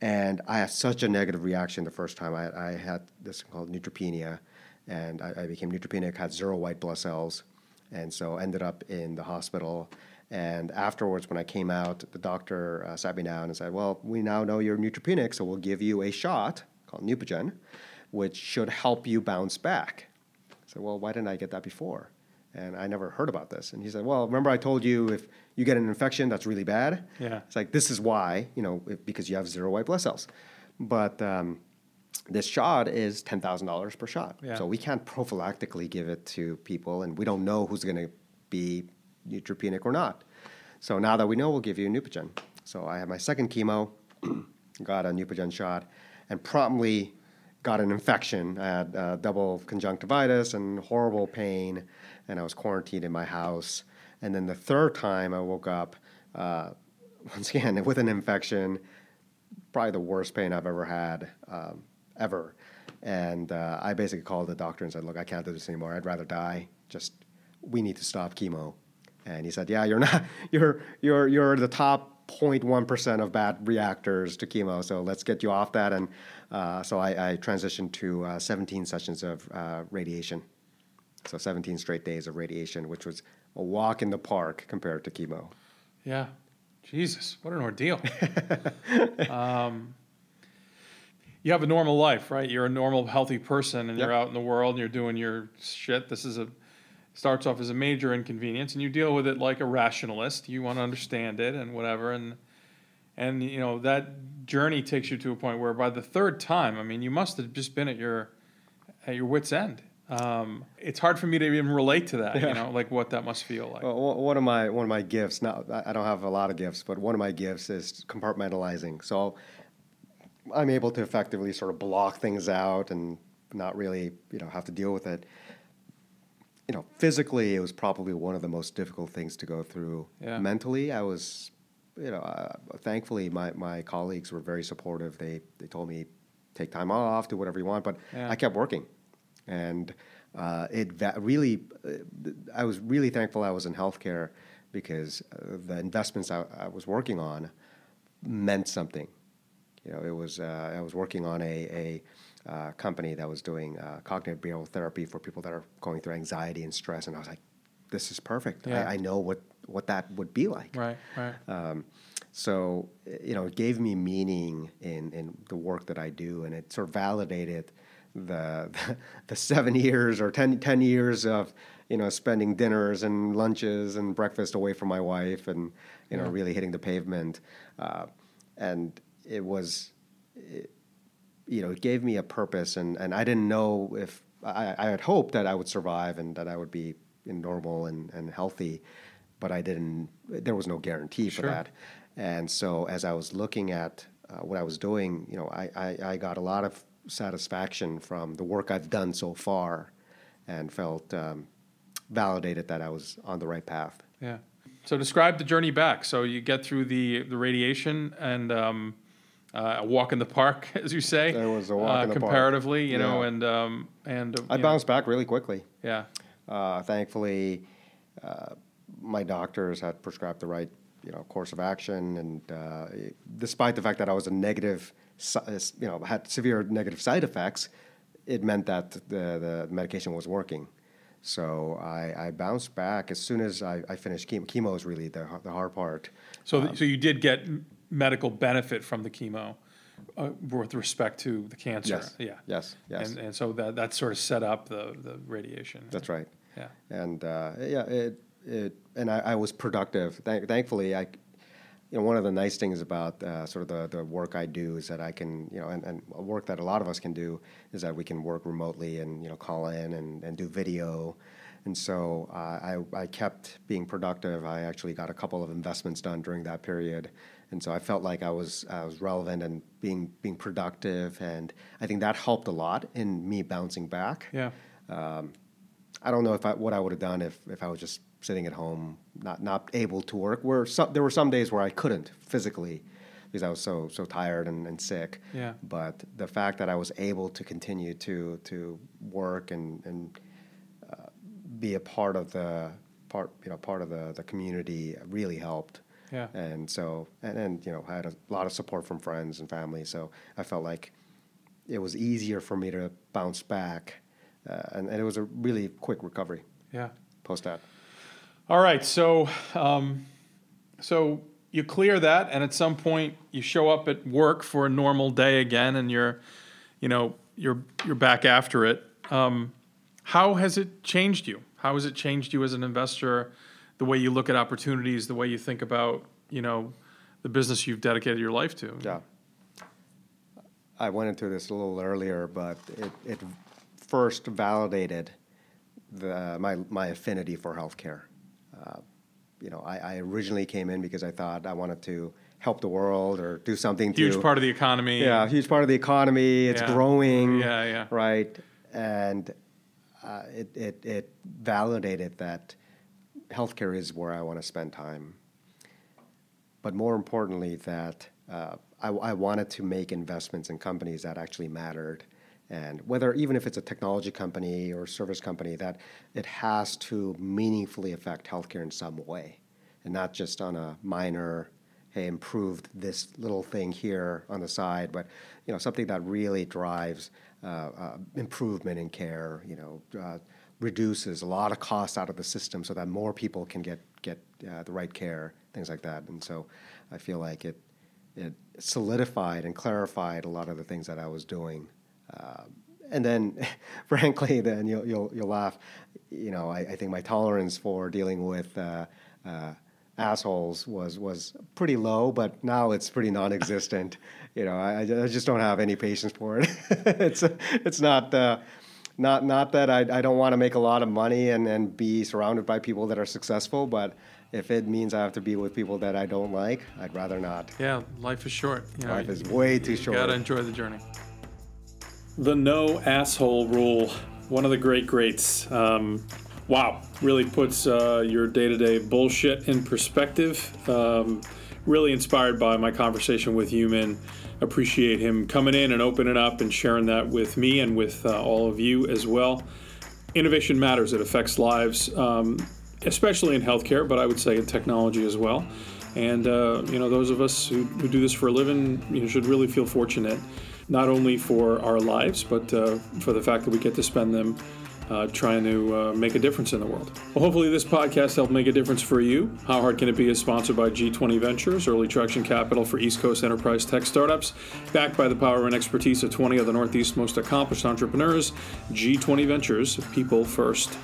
S2: and I had such a negative reaction the first time. I, I had this called neutropenia, and I, I, became neutropenic, had zero white blood cells, and so ended up in the hospital. And afterwards, when I came out, the doctor uh, sat me down and said, "Well, we now know you're neutropenic, so we'll give you a shot called Neupogen, which should help you bounce back." I said, "Well, why didn't I get that before?" And I never heard about this. And he said, well, remember I told you if you get an infection, that's really bad.
S1: Yeah.
S2: It's like, this is why, you know, if, because you have zero white blood cells. But um, this shot is $10,000 per shot.
S1: Yeah.
S2: So we can't prophylactically give it to people, and we don't know who's going to be neutropenic or not. So now that we know, we'll give you a Neupogen. So I had my second chemo, got a Neupogen shot, and promptly got an infection. I had uh, double conjunctivitis and horrible pain and I was quarantined in my house. And then the third time I woke up, uh, once again with an infection, probably the worst pain I've ever had, um, ever. And uh, I basically called the doctor and said, "Look, I can't do this anymore. I'd rather die. Just we need to stop chemo." And he said, "Yeah, you're not. You're you're you're the top 0.1 percent of bad reactors to chemo. So let's get you off that." And so I, I, transitioned to uh, 17 sessions of uh, radiation. So 17 straight days of radiation, which was a walk in the park compared to chemo.
S1: Yeah, Jesus, what an ordeal. um, you have a normal life, right? You're a normal, healthy person, and yep. you're out in the world and you're doing your shit. This is a starts off as a major inconvenience, and you deal with it like a rationalist. You want to understand it and whatever, and and you know that journey takes you to a point where by the third time, I mean, you must have just been at your at your wits' end. Um, it's hard for me to even relate to that. Yeah. You know, like what that must feel like.
S2: Well, one of my one of my gifts. Now, I don't have a lot of gifts, but one of my gifts is compartmentalizing. So I'm able to effectively sort of block things out and not really, you know, have to deal with it. You know, physically, it was probably one of the most difficult things to go through. Yeah. Mentally, I was, you know, uh, thankfully my, my colleagues were very supportive. They they told me take time off, do whatever you want, but yeah. I kept working, and uh, it va- really, uh, I was really thankful I was in healthcare because uh, the investments I, I was working on meant something you know, it was uh, I was working on a, a uh, company that was doing uh, cognitive behavioral therapy for people that are going through anxiety and stress, and I was like, this is perfect. Yeah. I, I, know what what that would be like.
S1: Right, right. Um,
S2: so you know, it gave me meaning in in the work that I do, and it sort of validated the the, the seven years or 10, 10 years of you know spending dinners and lunches and breakfast away from my wife, and you know, really hitting the pavement. Uh, and it was, it, you know, it gave me a purpose, and, and I didn't know if I, I had hoped that I would survive and that I would be in normal and, and healthy, but I didn't. There was no guarantee for that, and so as I was looking at uh, what I was doing, you know, I, I, I got a lot of satisfaction from the work I've done so far, and felt um, validated that I was on the right path.
S1: Yeah. So describe the journey back. So you get through the the radiation and. Um, uh, a walk in the park, as you say.
S2: There was a walk uh, in the
S1: comparatively,
S2: park.
S1: you know, yeah. and um, and uh,
S2: I bounced know. back really quickly.
S1: Yeah.
S2: Uh, thankfully, uh, my doctors had prescribed the right, you know, course of action, and uh, despite the fact that I was a negative, you know, had severe negative side effects, it meant that the the medication was working. So I, I bounced back as soon as I, I finished chemo. Chemo is really the, the hard part.
S1: So, um, so you did get medical benefit from the chemo uh, with respect to the cancer.
S2: Yes.
S1: Yeah.
S2: Yes. Yes.
S1: And, and so that that sort of set up the the radiation.
S2: That's right.
S1: Yeah.
S2: And uh, yeah, it it and I, I was productive. Th- thankfully, I. You know, one of the nice things about uh, sort of the, the work I do is that I can, you know, and, and work that a lot of us can do is that we can work remotely and, you know, call in and, and do video. And so uh, I, I kept being productive. I actually got a couple of investments done during that period and so I felt like I was I was relevant and being being productive, and I think that helped a lot in me bouncing back.
S1: Yeah. Um,
S2: I don't know if I, what I would have done if, if I was just sitting at home, not not able to work. Where some, there were some days where I couldn't physically because I was so so tired and, and sick.
S1: Yeah.
S2: But the fact that I was able to continue to to work and and uh, be a part of the part you know part of the the community really helped.
S1: Yeah.
S2: And so, and, and you know, I had a lot of support from friends and family. So I felt like it was easier for me to bounce back. Uh, and, and it was a really quick recovery.
S1: Yeah.
S2: Post that.
S1: All right. So, um, so you clear that, and at some point you show up at work for a normal day again, and you're, you know, you're you're back after it. Um, how has it changed you? How has it changed you as an investor? the way you look at opportunities, the way you think about, you know, the business you've dedicated your life to.
S2: Yeah. I went into this a little earlier, but it, it first validated the, my, my affinity for healthcare. Uh, you know, I, I, originally came in because I thought I wanted to help the world or do something
S1: huge
S2: to,
S1: part of the economy.
S2: Yeah, huge part of the economy. It's yeah. growing.
S1: Yeah, yeah.
S2: Right, and uh, it, it it validated that healthcare is where I want to spend time. But more importantly, that uh, I, I wanted to make investments in companies that actually mattered and whether even if it's a technology company or service company that it has to meaningfully affect healthcare in some way and not just on a minor hey improved this little thing here on the side but you know something that really drives uh, uh, improvement in care you know uh, reduces a lot of costs out of the system so that more people can get get uh, the right care things like that. And so I feel like it it solidified and clarified a lot of the things that I was doing uh, and then, frankly, then you'll, you'll, you'll laugh. You know, I, I, think my tolerance for dealing with uh, uh, assholes was was pretty low, but now it's pretty non-existent. you know, I, I just don't have any patience for it. it's it's not. Uh, not, not that I, I don't want to make a lot of money and, and be surrounded by people that are successful, but if it means I have to be with people that I don't like, I'd rather not.
S1: Yeah, life is short.
S2: You know, life is way too short.
S1: You gotta enjoy the journey. The no asshole rule, one of the great greats. Um, wow, really puts uh, your day to day bullshit in perspective. Um, really inspired by my conversation with Yumin. Appreciate him coming in and opening up and sharing that with me and with uh, all of you as well. Innovation matters, it affects lives, um, especially in healthcare, but I would say in technology as well. And, uh, you know, those of us who, who do this for a living you know, should really feel fortunate not only for our lives, but uh, for the fact that we get to spend them uh, trying to uh, make a difference in the world. Well, hopefully, this podcast helped make a difference for you. How Hard Can It Be is sponsored by G20 Ventures, early traction capital for East Coast enterprise tech startups, backed by the power and expertise of 20 of the Northeast's most accomplished entrepreneurs. G20 Ventures, people first.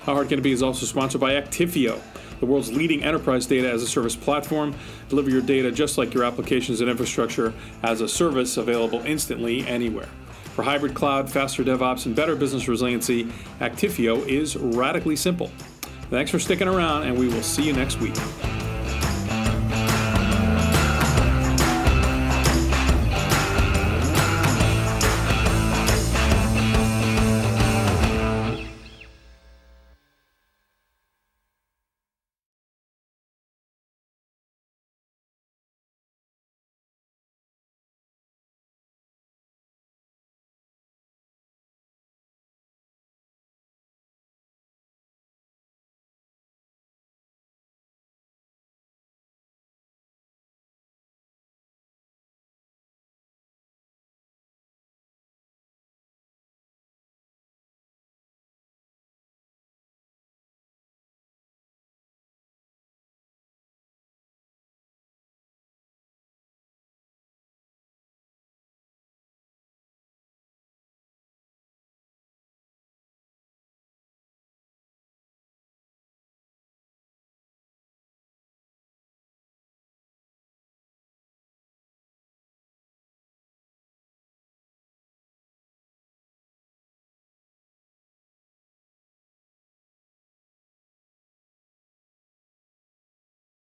S1: How Hard Can It Be is also sponsored by Actifio the world's leading enterprise data as a service platform. Deliver your data just like your applications and infrastructure as a service available instantly anywhere. For hybrid cloud, faster DevOps, and better business resiliency, Actifio is radically simple. Thanks for sticking around, and we will see you next week.